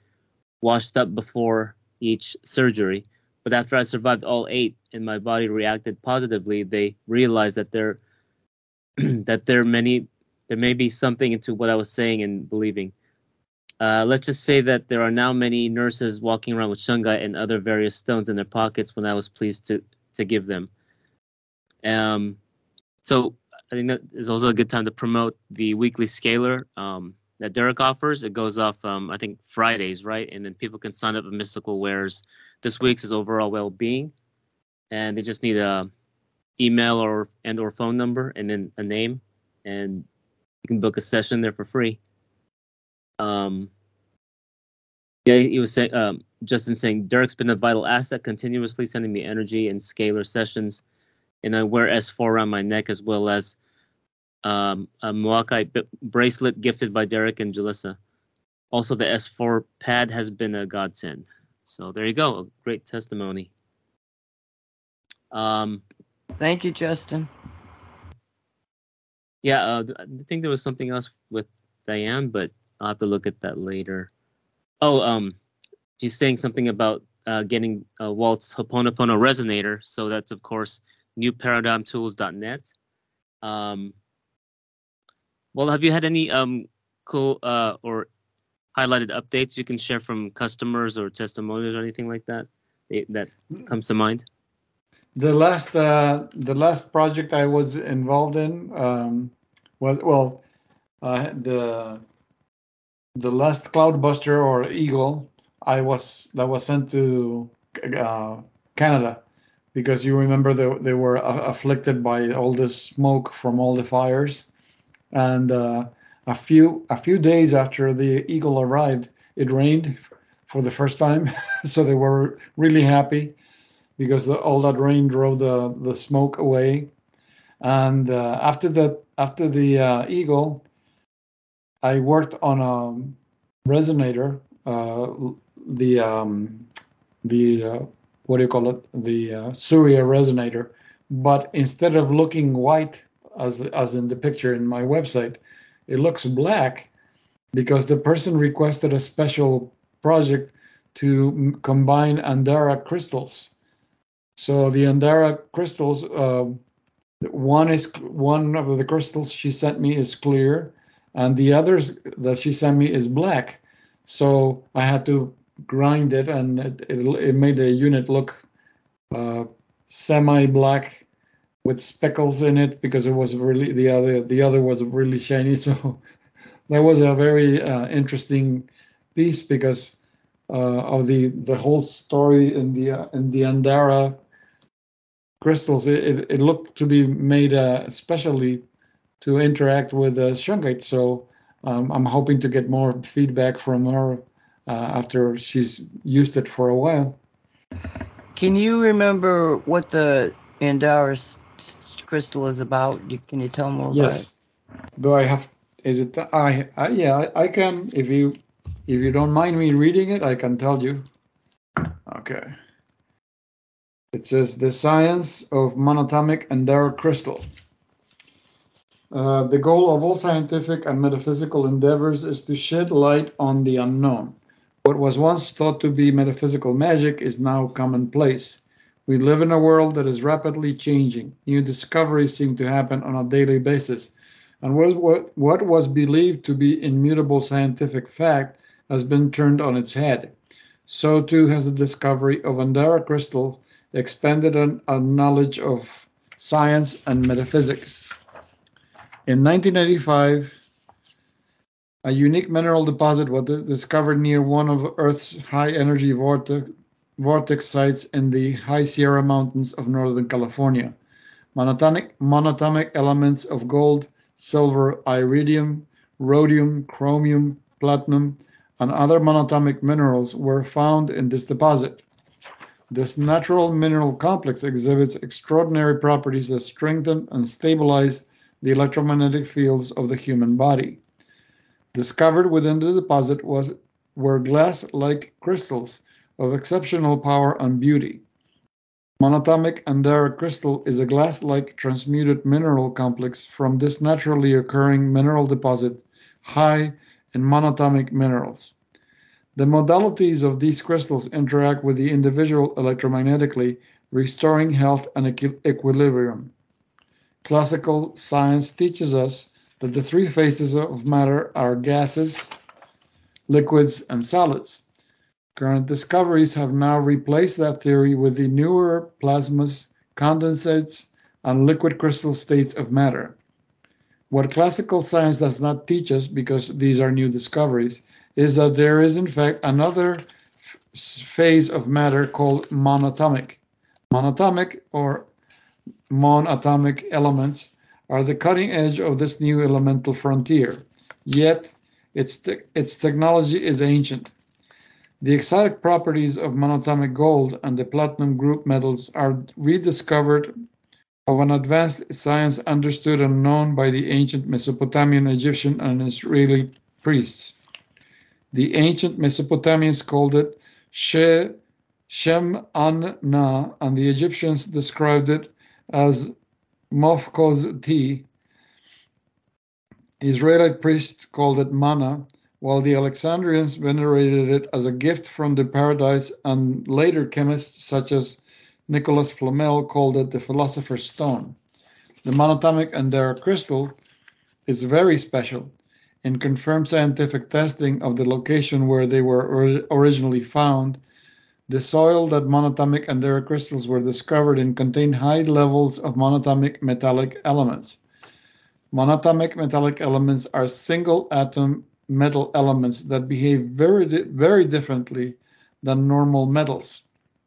washed up before each surgery. But after I survived all eight and my body reacted positively, they realized that there that there many there may be something into what I was saying and believing. Uh, let's just say that there are now many nurses walking around with shungite and other various stones in their pockets when I was pleased to, to give them. Um, so I think that is also a good time to promote the weekly scalar um, that Derek offers. It goes off, um, I think, Fridays, right? And then people can sign up at Mystical Wares. This week's is overall well-being, and they just need a email or and or phone number and then a name, and you can book a session there for free. Um, yeah, he was saying, um, Justin saying, Derek's been a vital asset, continuously sending me energy and scalar sessions. And I wear S4 around my neck as well as um, a Moakai b- bracelet gifted by Derek and Jalissa. Also, the S4 pad has been a godsend. So there you go, a great testimony. Um, Thank you, Justin. Yeah, uh, I think there was something else with Diane, but I'll have to look at that later. Oh, um, she's saying something about uh, getting uh, Walt's Ho'oponopono resonator. So that's of course newparadigmtools.net. Um, well, have you had any um cool uh or highlighted updates you can share from customers or testimonials or anything like that that comes to mind? the last uh, the last project I was involved in um, was well uh, the the last Cloudbuster or Eagle I was that was sent to uh, Canada because you remember they, they were afflicted by all the smoke from all the fires and uh, a few a few days after the Eagle arrived it rained for the first time so they were really happy because the, all that rain drove the the smoke away and uh, after the after the uh, Eagle I worked on a resonator, uh, the um, the uh, what do you call it? The uh, Surya resonator. But instead of looking white as as in the picture in my website, it looks black because the person requested a special project to combine Andara crystals. So the Andara crystals, uh, one is one of the crystals she sent me is clear, and the others that she sent me is black. So I had to grind it, and it, it, it made the unit look uh, semi-black with speckles in it because it was really the other the other was really shiny. So that was a very uh, interesting piece because uh, of the the whole story in the uh, in the Andara crystals. It, it, it looked to be made uh, especially to interact with the shungite. So um, I'm hoping to get more feedback from her uh, after she's used it for a while. Can you remember what the Andara crystal is about? Can you tell more yes. Do I have? Is it? I, I yeah. I, I can. If you if you don't mind me reading it, I can tell you. Okay. It says the science of monatomic Andara crystal. Uh, the goal of all scientific and metaphysical endeavors is to shed light on the unknown. What was once thought to be metaphysical magic is now commonplace. We live in a world that is rapidly changing. New discoveries seem to happen on a daily basis. And what, what, was believed to be immutable scientific fact has been turned on its head. So too has the discovery of Andara crystal expanded our knowledge of science and metaphysics. In 1985, a unique mineral deposit was discovered near one of Earth's high energy vortex, vortex sites in the High Sierra Mountains of Northern California. Monatomic, monatomic elements of gold, silver, iridium, rhodium, chromium, platinum, and other monatomic minerals were found in this deposit. This natural mineral complex exhibits extraordinary properties that strengthen and stabilize the electromagnetic fields of the human body. Discovered within the deposit was, were glass-like crystals of exceptional power and beauty. Monatomic Andara crystal is a glass-like transmuted mineral complex from this naturally occurring mineral deposit high in monatomic minerals. The modalities of these crystals interact with the individual electromagnetically, restoring health and equi- equilibrium. Classical science teaches us that the three phases of matter are gases, liquids, and solids. Current discoveries have now replaced that theory with the newer plasmas, condensates, and liquid crystal states of matter. What classical science does not teach us, because these are new discoveries, is that there is in fact another phase of matter called monatomic. Monatomic, or monatomic elements are the cutting edge of this new elemental frontier. Yet, its, te- its technology is ancient. The exotic properties of monatomic gold and the platinum group metals are rediscovered of an advanced science understood and known by the ancient Mesopotamian, Egyptian, and Israeli priests. The ancient Mesopotamians called it She, Shem An Na, and the Egyptians described it as Mofkoz tea. Israelite priests called it manna, while the Alexandrians venerated it as a gift from the paradise, and later chemists such as Nicholas Flamel called it the philosopher's stone. The monatomic Andara crystal is very special. In confirmed scientific testing of the location where they were or- originally found, The soil that monatomic Andara crystals were discovered in contained high levels of monatomic metallic elements. Monatomic metallic elements are single atom metal elements that behave very, very differently than normal metals.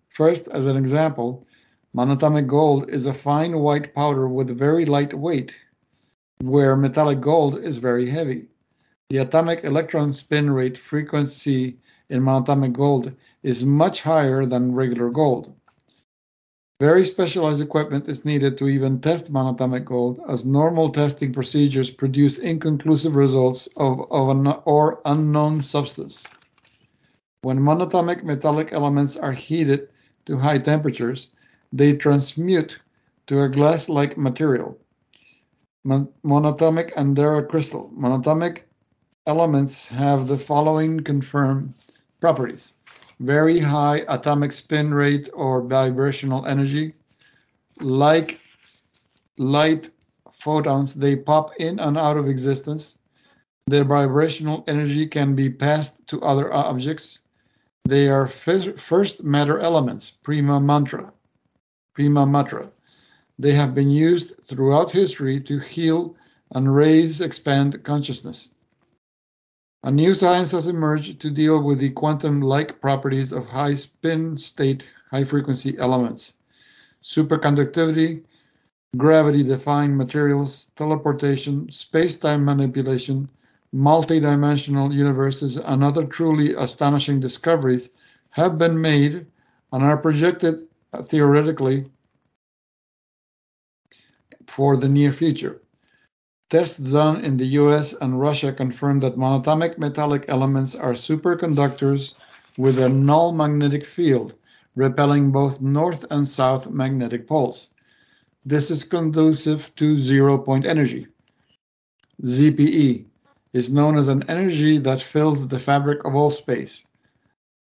First, as an example, monatomic gold is a fine white powder with very light weight, where metallic gold is very heavy. The atomic electron spin rate frequency in monatomic gold is much higher than regular gold. Very specialized equipment is needed to even test monatomic gold, as normal testing procedures produce inconclusive results of, of an or unknown substance. When monatomic metallic elements are heated to high temperatures, they transmute to a glass-like material. Mon monatomic Andara crystal. Monatomic elements have the following confirmed properties very high atomic spin rate or vibrational energy. Like light photons, they pop in and out of existence. Their vibrational energy can be passed to other objects. They are first matter elements, prima mantra, prima matra. They have been used throughout history to heal and raise, expand consciousness. A new science has emerged to deal with the quantum-like properties of high spin state, high frequency elements. Superconductivity, gravity-defying materials, teleportation, space-time manipulation, multidimensional universes, and other truly astonishing discoveries have been made and are projected uh, theoretically for the near future. Tests done in the US and Russia confirm that monatomic metallic elements are superconductors with a null magnetic field, repelling both north and south magnetic poles. This is conducive to zero point energy. ZPE is known as an energy that fills the fabric of all space,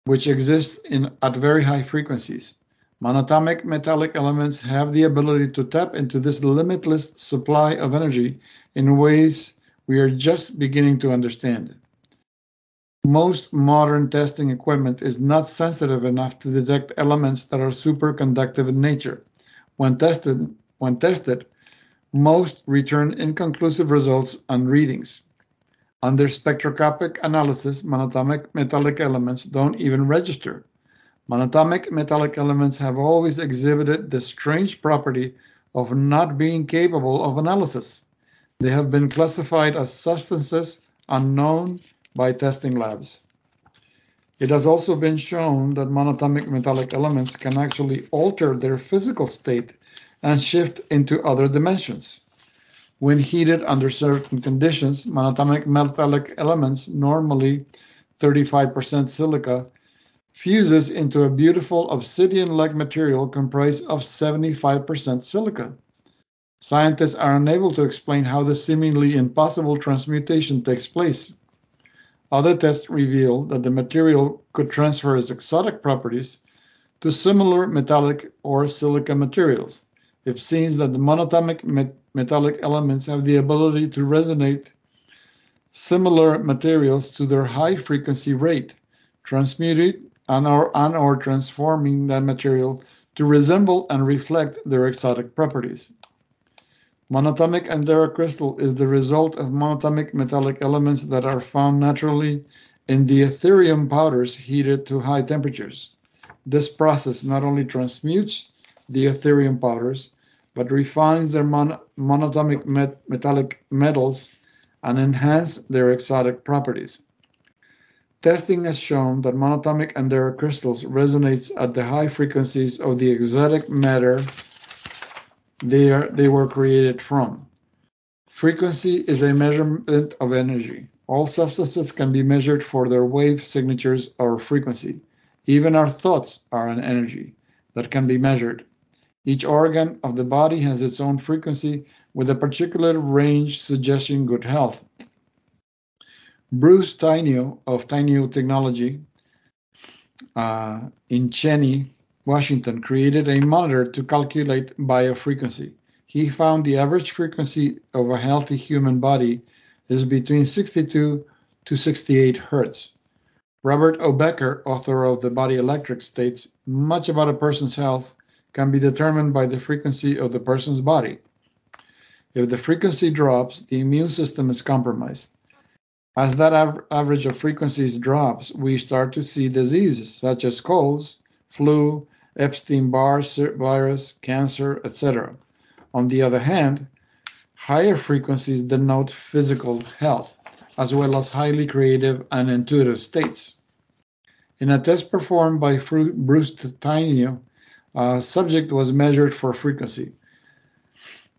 which exists in, at very high frequencies. Monatomic metallic elements have the ability to tap into this limitless supply of energy in ways we are just beginning to understand. Most modern testing equipment is not sensitive enough to detect elements that are superconductive in nature. When tested, when tested, most return inconclusive results and readings. Under spectroscopic analysis, monatomic metallic elements don't even register. Monatomic metallic elements have always exhibited the strange property of not being capable of analysis. They have been classified as substances unknown by testing labs. It has also been shown that monatomic metallic elements can actually alter their physical state and shift into other dimensions. When heated under certain conditions, monatomic metallic elements, normally 35% silica, fuses into a beautiful obsidian-like material comprised of 75% silica. Scientists are unable to explain how the seemingly impossible transmutation takes place. Other tests reveal that the material could transfer its exotic properties to similar metallic or silica materials. It seems that the monatomic met metallic elements have the ability to resonate similar materials to their high frequency rate, transmuting and or, and or transforming that material to resemble and reflect their exotic properties. Monatomic Andara crystal is the result of monatomic metallic elements that are found naturally in the Etherium powders heated to high temperatures. This process not only transmutes the Etherium powders, but refines their mon monatomic met metallic metals and enhance their exotic properties. Testing has shown that monatomic Andara crystals resonates at the high frequencies of the exotic matter they, are, they were created from. Frequency is a measurement of energy. All substances can be measured for their wave signatures or frequency. Even our thoughts are an energy that can be measured. Each organ of the body has its own frequency with a particular range suggesting good health. Bruce Tainio of Tainio Technology uh, in Cheney Washington created a monitor to calculate biofrequency. He found the average frequency of a healthy human body is between 62 to 68 hertz. Robert O. Becker, author of The Body Electric, states much about a person's health can be determined by the frequency of the person's body. If the frequency drops, the immune system is compromised. As that av- average of frequencies drops, we start to see diseases such as colds, flu, Epstein Barr virus, cancer, etc. On the other hand, higher frequencies denote physical health as well as highly creative and intuitive states. In a test performed by Bruce Tainio, a subject was measured for frequency.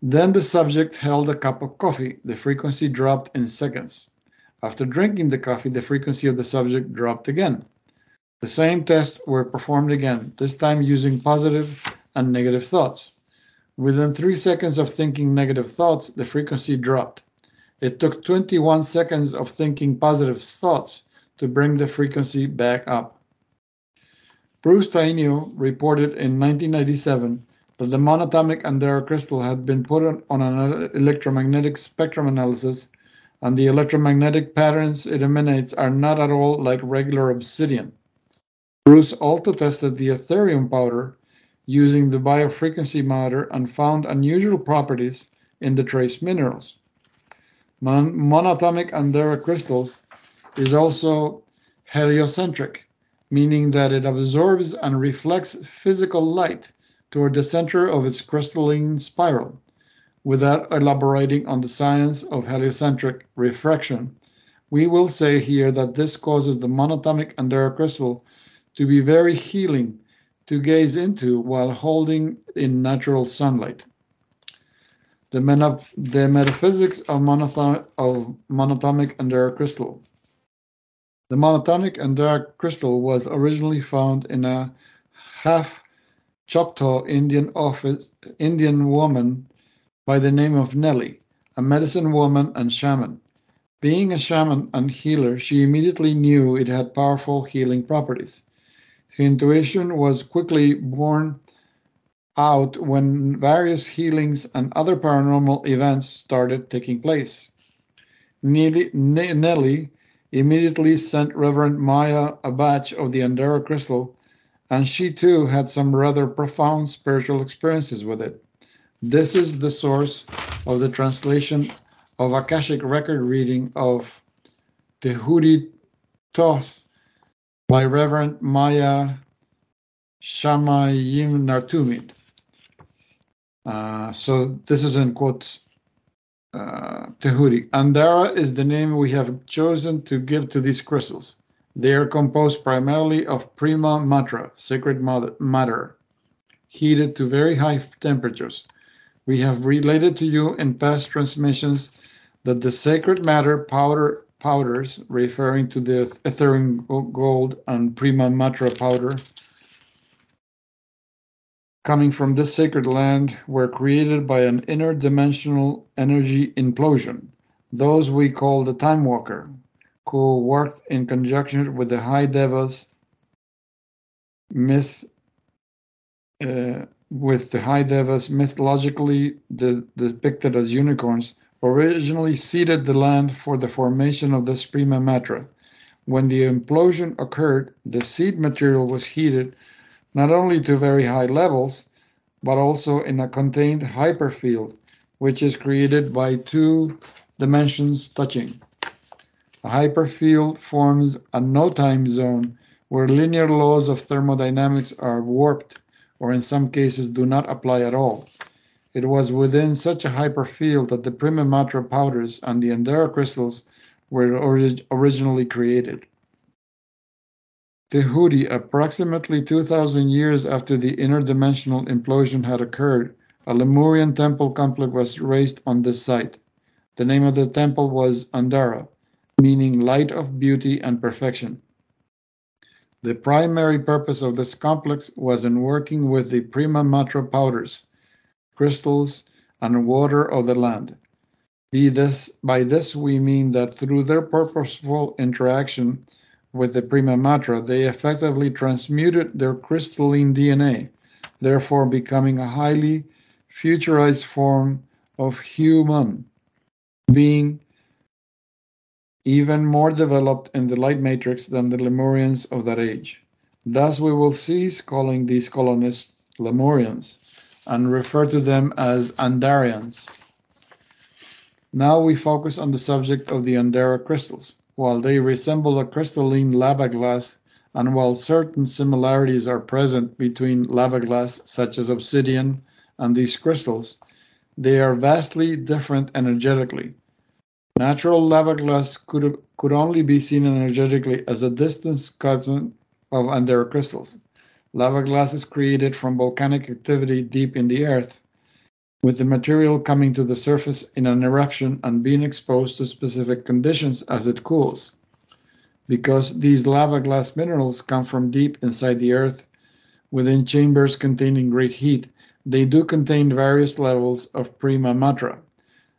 Then the subject held a cup of coffee. The frequency dropped in seconds. After drinking the coffee, the frequency of the subject dropped again. The same tests were performed again, this time using positive and negative thoughts. Within three seconds of thinking negative thoughts, the frequency dropped. It took 21 seconds of thinking positive thoughts to bring the frequency back up. Bruce Tainio reported in 1997 that the monatomic Andara crystal had been put on an electromagnetic spectrum analysis, and the electromagnetic patterns it emanates are not at all like regular obsidian. Bruce also tested the Etherium powder using the biofrequency monitor and found unusual properties in the trace minerals. Mon- monatomic Andara crystals is also heliocentric, meaning that it absorbs and reflects physical light toward the center of its crystalline spiral. Without elaborating on the science of heliocentric refraction, we will say here that this causes the monatomic Andara crystal to be very healing to gaze into while holding in natural sunlight. The, the metaphysics of, monotonic, of monatomic Andara crystal. The monatomic Andara crystal was originally found in a half Choctaw Indian office, Indian woman by the name of Nellie, a medicine woman and shaman. Being a shaman and healer, she immediately knew it had powerful healing properties. Intuition was quickly borne out when various healings and other paranormal events started taking place. Nelly, immediately sent Reverend Maya a batch of the Andara crystal, and she too had some rather profound spiritual experiences with it. This is the source of the translation of Akashic record reading of Tehuti Thoth by Reverend Maya Shamayim Nartumid. Uh, so this is in quotes uh, Tehuti. Andara is the name we have chosen to give to these crystals. They are composed primarily of prima matra, sacred matter, heated to very high temperatures. We have related to you in past transmissions that the sacred matter powder powders, referring to the Etherium gold and prima matra powder, coming from this sacred land were created by an interdimensional energy implosion, those we call the Time Walker, who worked in conjunction with the High Devas myth, uh, with the High Devas mythologically de- depicted as unicorns, originally seeded the land for the formation of the Prima Matra. When the implosion occurred, the seed material was heated not only to very high levels, but also in a contained hyperfield, which is created by two dimensions touching. A hyperfield forms a no time zone where linear laws of thermodynamics are warped or in some cases do not apply at all. It was within such a hyperfield that the Prima Matra powders and the Andara crystals were orig- originally created. Tehuti, approximately 2,000 years after the interdimensional implosion had occurred, a Lemurian temple complex was raised on this site. The name of the temple was Andara, meaning light of beauty and perfection. The primary purpose of this complex was in working with the prima matra powders, crystals, and water of the land. Be this, by this we mean that through their purposeful interaction with the prima matra, they effectively transmuted their crystalline DNA, therefore becoming a highly futurized form of human being even more developed in the light matrix than the Lemurians of that age. Thus, we will cease calling these colonists Lemurians and refer to them as Andarians. Now we focus on the subject of the Andara crystals. While they resemble a crystalline lava glass, and while certain similarities are present between lava glass, such as obsidian, and these crystals, they are vastly different energetically. Natural lava glass could, could only be seen energetically as a distant cousin of Andara crystals. Lava glass is created from volcanic activity deep in the earth, with the material coming to the surface in an eruption and being exposed to specific conditions as it cools. Because these lava glass minerals come from deep inside the earth, within chambers containing great heat, they do contain various levels of prima matra,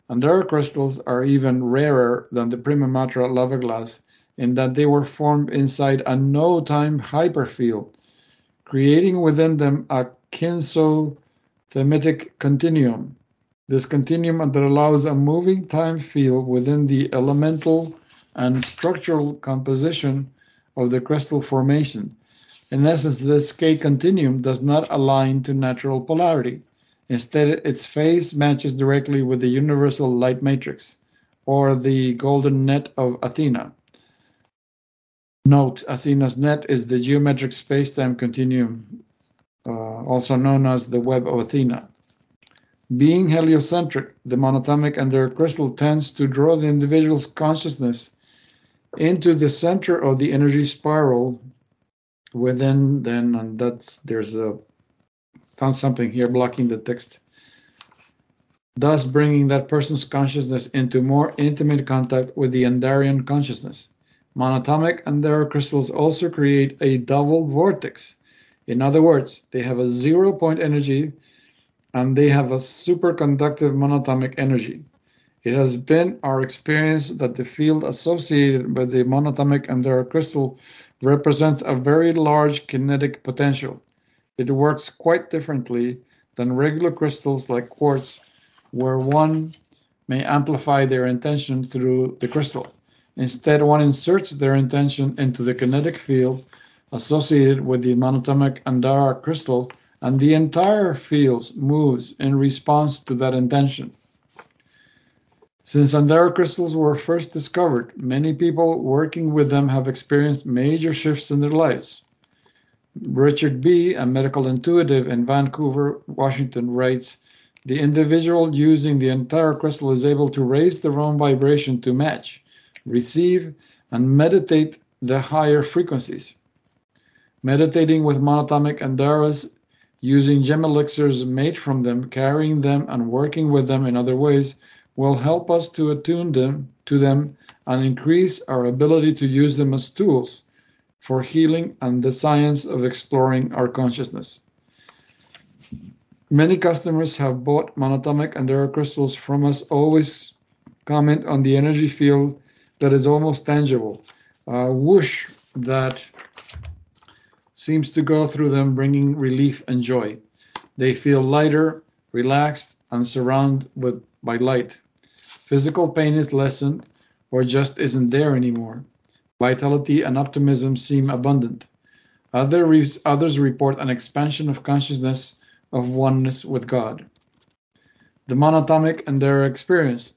and their crystals are even rarer than the prima mater lava glass in that they were formed inside a no-time hyperfield, creating within them a kinso-thematic continuum. This continuum that allows a moving time field within the elemental and structural composition of the crystal formation. In essence, this K continuum does not align to natural polarity. Instead, its phase matches directly with the universal light matrix, or the golden net of Athena. Note, Athena's net is the geometric spacetime continuum, uh, also known as the web of Athena. Being heliocentric, the monatomic Andara crystal tends to draw the individual's consciousness into the center of the energy spiral within then and that's there's a found something here blocking the text. Thus, bringing that person's consciousness into more intimate contact with the Andarian consciousness. Monatomic Andara crystals also create a double vortex. In other words, they have a zero point energy and they have a superconductive monatomic energy. It has been our experience that the field associated with the monatomic Andara crystal represents a very large kinetic potential. It works quite differently than regular crystals like quartz, where one may amplify their intention through the crystal. Instead, one inserts their intention into the kinetic field associated with the monatomic Andara crystal, and the entire field moves in response to that intention. Since Andara crystals were first discovered, many people working with them have experienced major shifts in their lives. Richard B., a medical intuitive in Vancouver, Washington, writes The individual using the entire crystal is able to raise their own vibration to match, receive, and meditate the higher frequencies. Meditating with monatomic andaras, using gem elixirs made from them, carrying them, and working with them in other ways will help us to attune them to them and increase our ability to use them as tools for healing and the science of exploring our consciousness. Many customers have bought monatomic Andara crystals from us, always comment on the energy field that is almost tangible. A whoosh that seems to go through them, bringing relief and joy. They feel lighter, relaxed, and surrounded with, by light. Physical pain is lessened or just isn't there anymore. Vitality and optimism seem abundant. Other re- others report an expansion of consciousness of oneness with God. The monatomic Andara experience.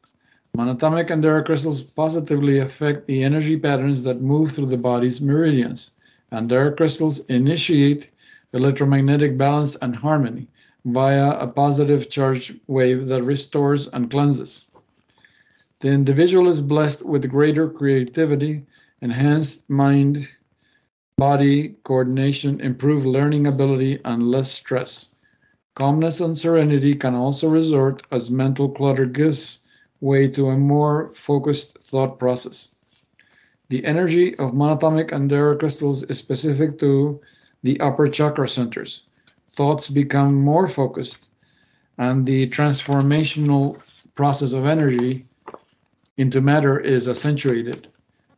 Monatomic and Andara crystals positively affect the energy patterns that move through the body's meridians. And Andara crystals initiate electromagnetic balance and harmony via a positive charge wave that restores and cleanses. The individual is blessed with greater creativity enhanced mind body coordination, improved learning ability, and less stress. Calmness and serenity can also resort as mental clutter gives way to a more focused thought process. The energy of monatomic Andara crystals is specific to the upper chakra centers. Thoughts become more focused, and the transformational process of energy into matter is accentuated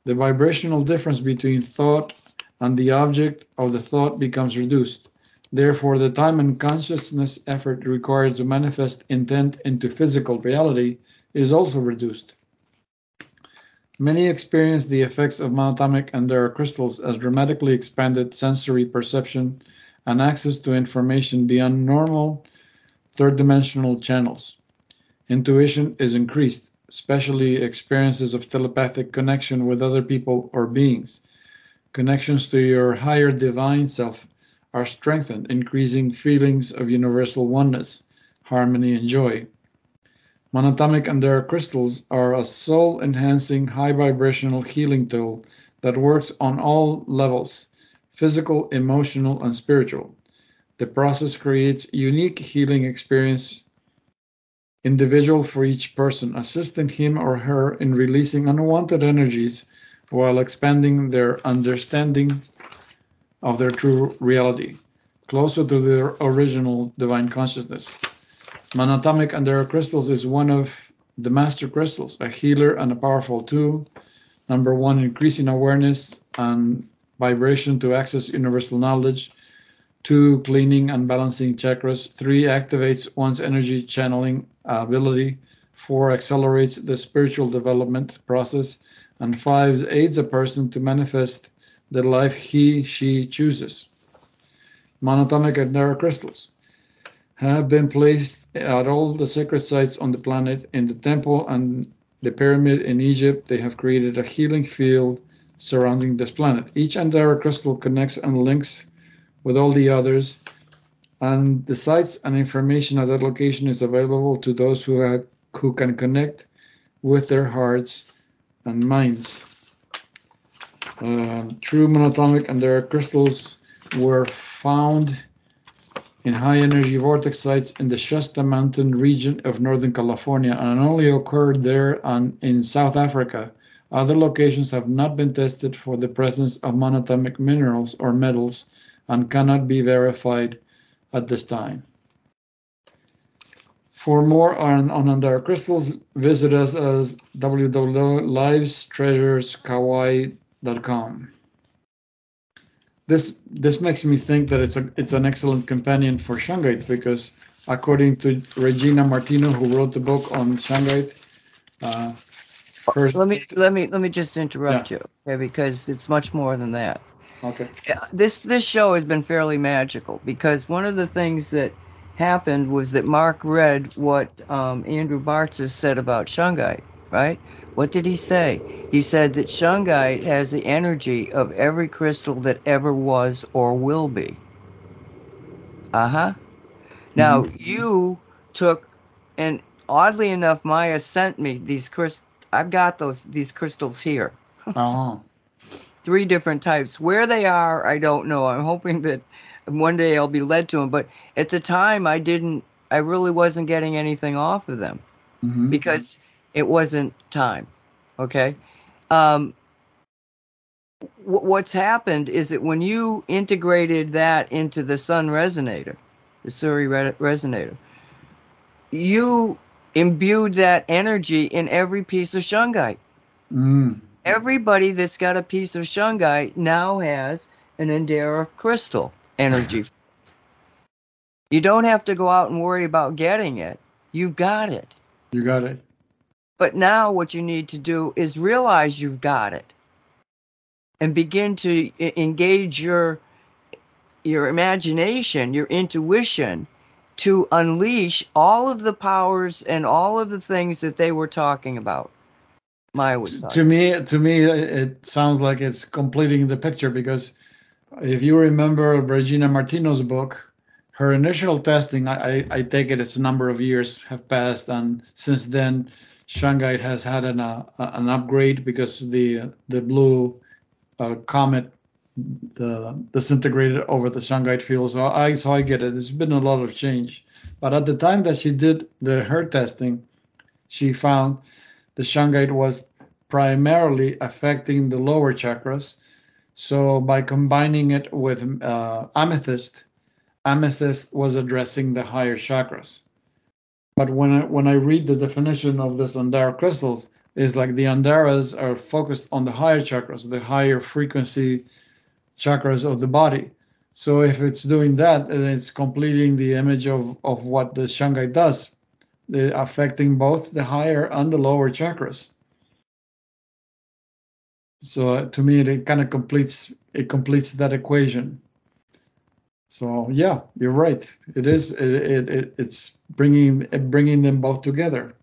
the vibrational difference between thought and the object of the thought becomes reduced. Therefore, the time and consciousness effort required to manifest intent into physical reality is also reduced. Many experience the effects of monatomic and Andara crystals as dramatically expanded sensory perception and access to information beyond normal third dimensional channels. Intuition is increased, especially experiences of telepathic connection with other people or beings. Connections to your higher divine self are strengthened, increasing feelings of universal oneness, harmony, and joy. Monatomic and Andara crystals are a soul enhancing high vibrational healing tool that works on all levels physical, emotional, and spiritual. The process creates unique healing experience individual for each person, assisting him or her in releasing unwanted energies while expanding their understanding of their true reality, closer to their original divine consciousness. Monatomic Andara crystals is one of the master crystals, a healer and a powerful tool. Number one, increasing awareness and vibration to access universal knowledge. Two, cleaning and balancing chakras. Three, activates one's energy channeling ability. Four, accelerates the spiritual development process. And five, aids a person to manifest the life he, she chooses. Monatomic Andara crystals have been placed at all the sacred sites on the planet, in the temple and the pyramid in Egypt. They have created a healing field surrounding this planet. Each Andara crystal connects and links with all the others, and the sites and information at that location is available to those who have, who can connect with their hearts and minds. Uh, true monatomic Andara crystals were found in high energy vortex sites in the Shasta Mountain region of Northern California and only occurred there and in South Africa. Other locations have not been tested for the presence of monatomic minerals or metals and cannot be verified at this time. For more on, on Andara crystals, visit us at www.livestreasureskawaii.com this this makes me think that it's a it's an excellent companion for Shungite because according to Regina Martino, who wrote the book on Shungite, uh, first, let me let me let me just interrupt yeah. you, okay? Because it's much more than that. Okay. This this show has been fairly magical because one of the things that happened was that Mark read what um, Andrew Bartzis said about Shungite, right? What did he say? He said that shungite has the energy of every crystal that ever was or will be. Uh huh. Now, mm-hmm. you took, and oddly enough, Maya sent me these crystals. I've got those these crystals here. Oh. Three different types. Where they are, I don't know. I'm hoping that one day I'll be led to them. But at the time, I didn't. I really wasn't getting anything off of them mm-hmm. because it wasn't time. Okay. Um, w- what's happened is that when you integrated that into the Sun resonator, the Suri re- resonator, you imbued that energy in every piece of shungite. Mm. Everybody that's got a piece of shungite now has an Andara crystal energy. you don't have to go out and worry about getting it. You've got it. You got it. But now what you need to do is realize you've got it and begin to engage your your imagination, your intuition to unleash all of the powers and all of the things that they were talking about. Maya was talking. To me, to me, it sounds like it's completing the picture because if you remember Regina Martino's book, her initial testing, I, I, take it it's a number of years have passed, and since then Shungite has had an uh, an upgrade because the the blue uh, comet disintegrated over the Shungite field. So I so I get it. There's been a lot of change, but at the time that she did the her testing, she found the Shungite was primarily affecting the lower chakras. So by combining it with uh, amethyst, amethyst was addressing the higher chakras. But when I, when I read the definition of this Andara crystals, is like the Andaras are focused on the higher chakras, the higher frequency chakras of the body. So if it's doing that, then it's completing the image of, of what the Shungite does, the, affecting both the higher and the lower chakras. so uh, to me, it, it kind of completes it completes that equation. So yeah, you're right. It is. It, it, it it's bringing bringing them both together.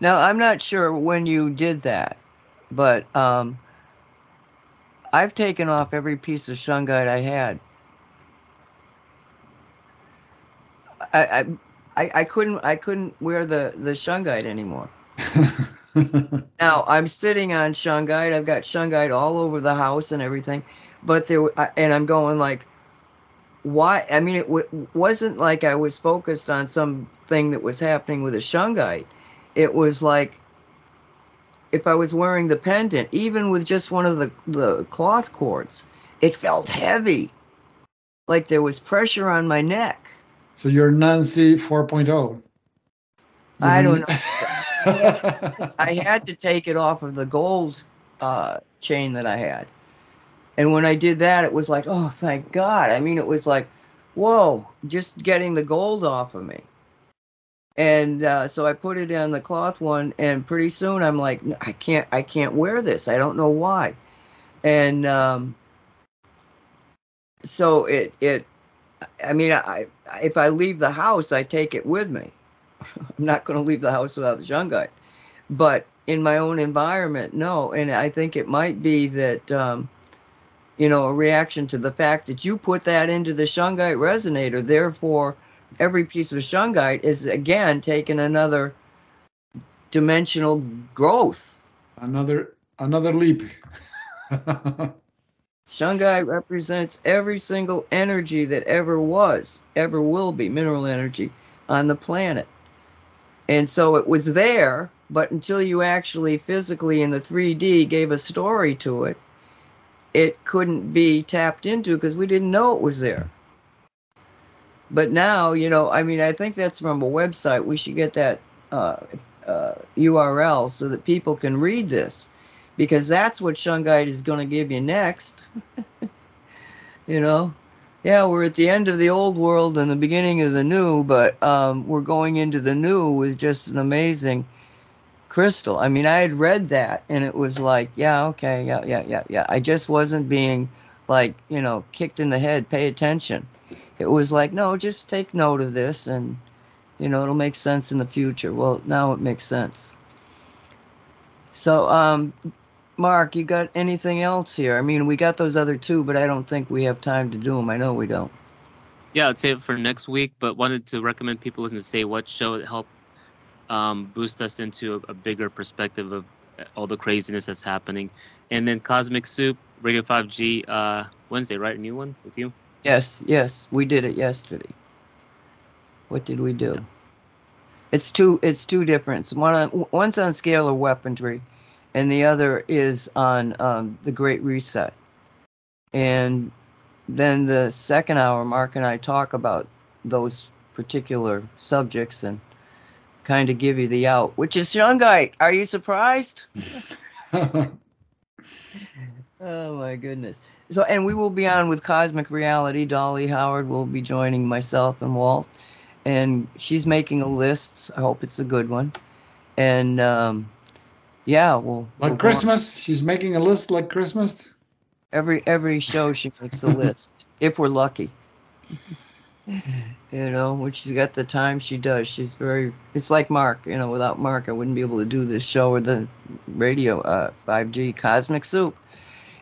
Now I'm not sure when you did that, but um, I've taken off every piece of shungite I had. I, I I couldn't I couldn't wear the the shungite anymore. now I'm sitting on shungite. I've got shungite all over the house and everything, but there and I'm going like, why? I mean, it w- wasn't like I was focused on something that was happening with a shungite. It was like if I was wearing the pendant, even with just one of the the cloth cords, it felt heavy, like there was pressure on my neck. So you're Nancy 4.0. I don't know. I had to take it off of the gold uh, chain that I had. And when I did that, it was like, oh, thank God. I mean, it was like, whoa, just getting the gold off of me. And uh, so I put it in the cloth one, and pretty soon I'm like, I can't, I can't wear this. I don't know why. And um, so it, it, I mean, I, if I leave the house, I take it with me. I'm not going to leave the house without the shungite. But in my own environment, no. And I think it might be that, um, you know, a reaction to the fact that you put that into the shungite resonator. Therefore, every piece of shungite is again taking another dimensional growth. Another another leap. Shungite represents every single energy that ever was, ever will be, mineral energy on the planet. And so it was there, but until you actually physically in the 3D gave a story to it, it couldn't be tapped into because we didn't know it was there. But now, you know, I mean, I think that's from a website. We should get that uh, uh, URL so that people can read this because that's what Shungite is going to give you next. you know, yeah, we're at the end of the old world and the beginning of the new, but um, we're going into the new with just an amazing crystal. I mean, I had read that and it was like, yeah, okay, yeah, yeah, yeah, yeah. I just wasn't being like, you know, kicked in the head, pay attention. It was like, no, just take note of this and, you know, it'll make sense in the future. Well, now it makes sense. So, um, Mark, you got anything else here? I mean, we got those other two, but I don't think we have time to do them. I know we don't. Yeah, I'd it for next week, but wanted to recommend people listen to Say What show. It helped um, boost us into a, a, bigger perspective of all the craziness that's happening. And then Cosmic Soup, Radio 5G, uh, Wednesday, right? A new one with you? Yes, yes. We did it yesterday. What did we do? Yeah. It's two. It's two different. One on, one's on scalar weaponry, and the other is on um, the Great Reset. And then the second hour, Mark and I talk about those particular subjects and kind of give you the out, which is Shungite. Are you surprised? oh my goodness. So, and we will be on with Cosmic Reality. Dolly Howard will be joining myself and Walt, and she's making a list. I hope it's a good one. And um, yeah, well, like we'll Christmas, she's making a list like Christmas. Every every show she makes a list, if we're lucky. you know, when she's got the time, she does. She's very. It's like Mark. You know, without Mark, I wouldn't be able to do this show or the radio. Uh, 5G Cosmic Soup.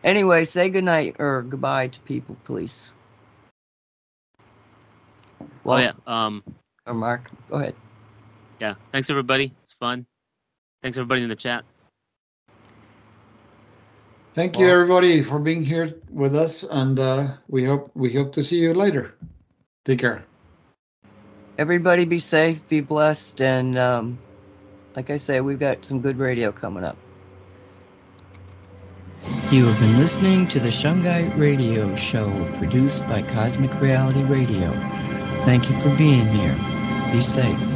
Anyway, say goodnight or goodbye to people, please. Well, oh yeah. Um. Or Mark, go ahead. Yeah. Thanks everybody. It's fun. Thanks everybody in the chat. Thank you, everybody, for being here with us, and uh, we hope we hope to see you later. Take care. Everybody, be safe, be blessed, and um, like I say, we've got some good radio coming up. You have been listening to the Shungite Radio Show, produced by Cosmic Reality Radio. Thank you for being here. Be safe.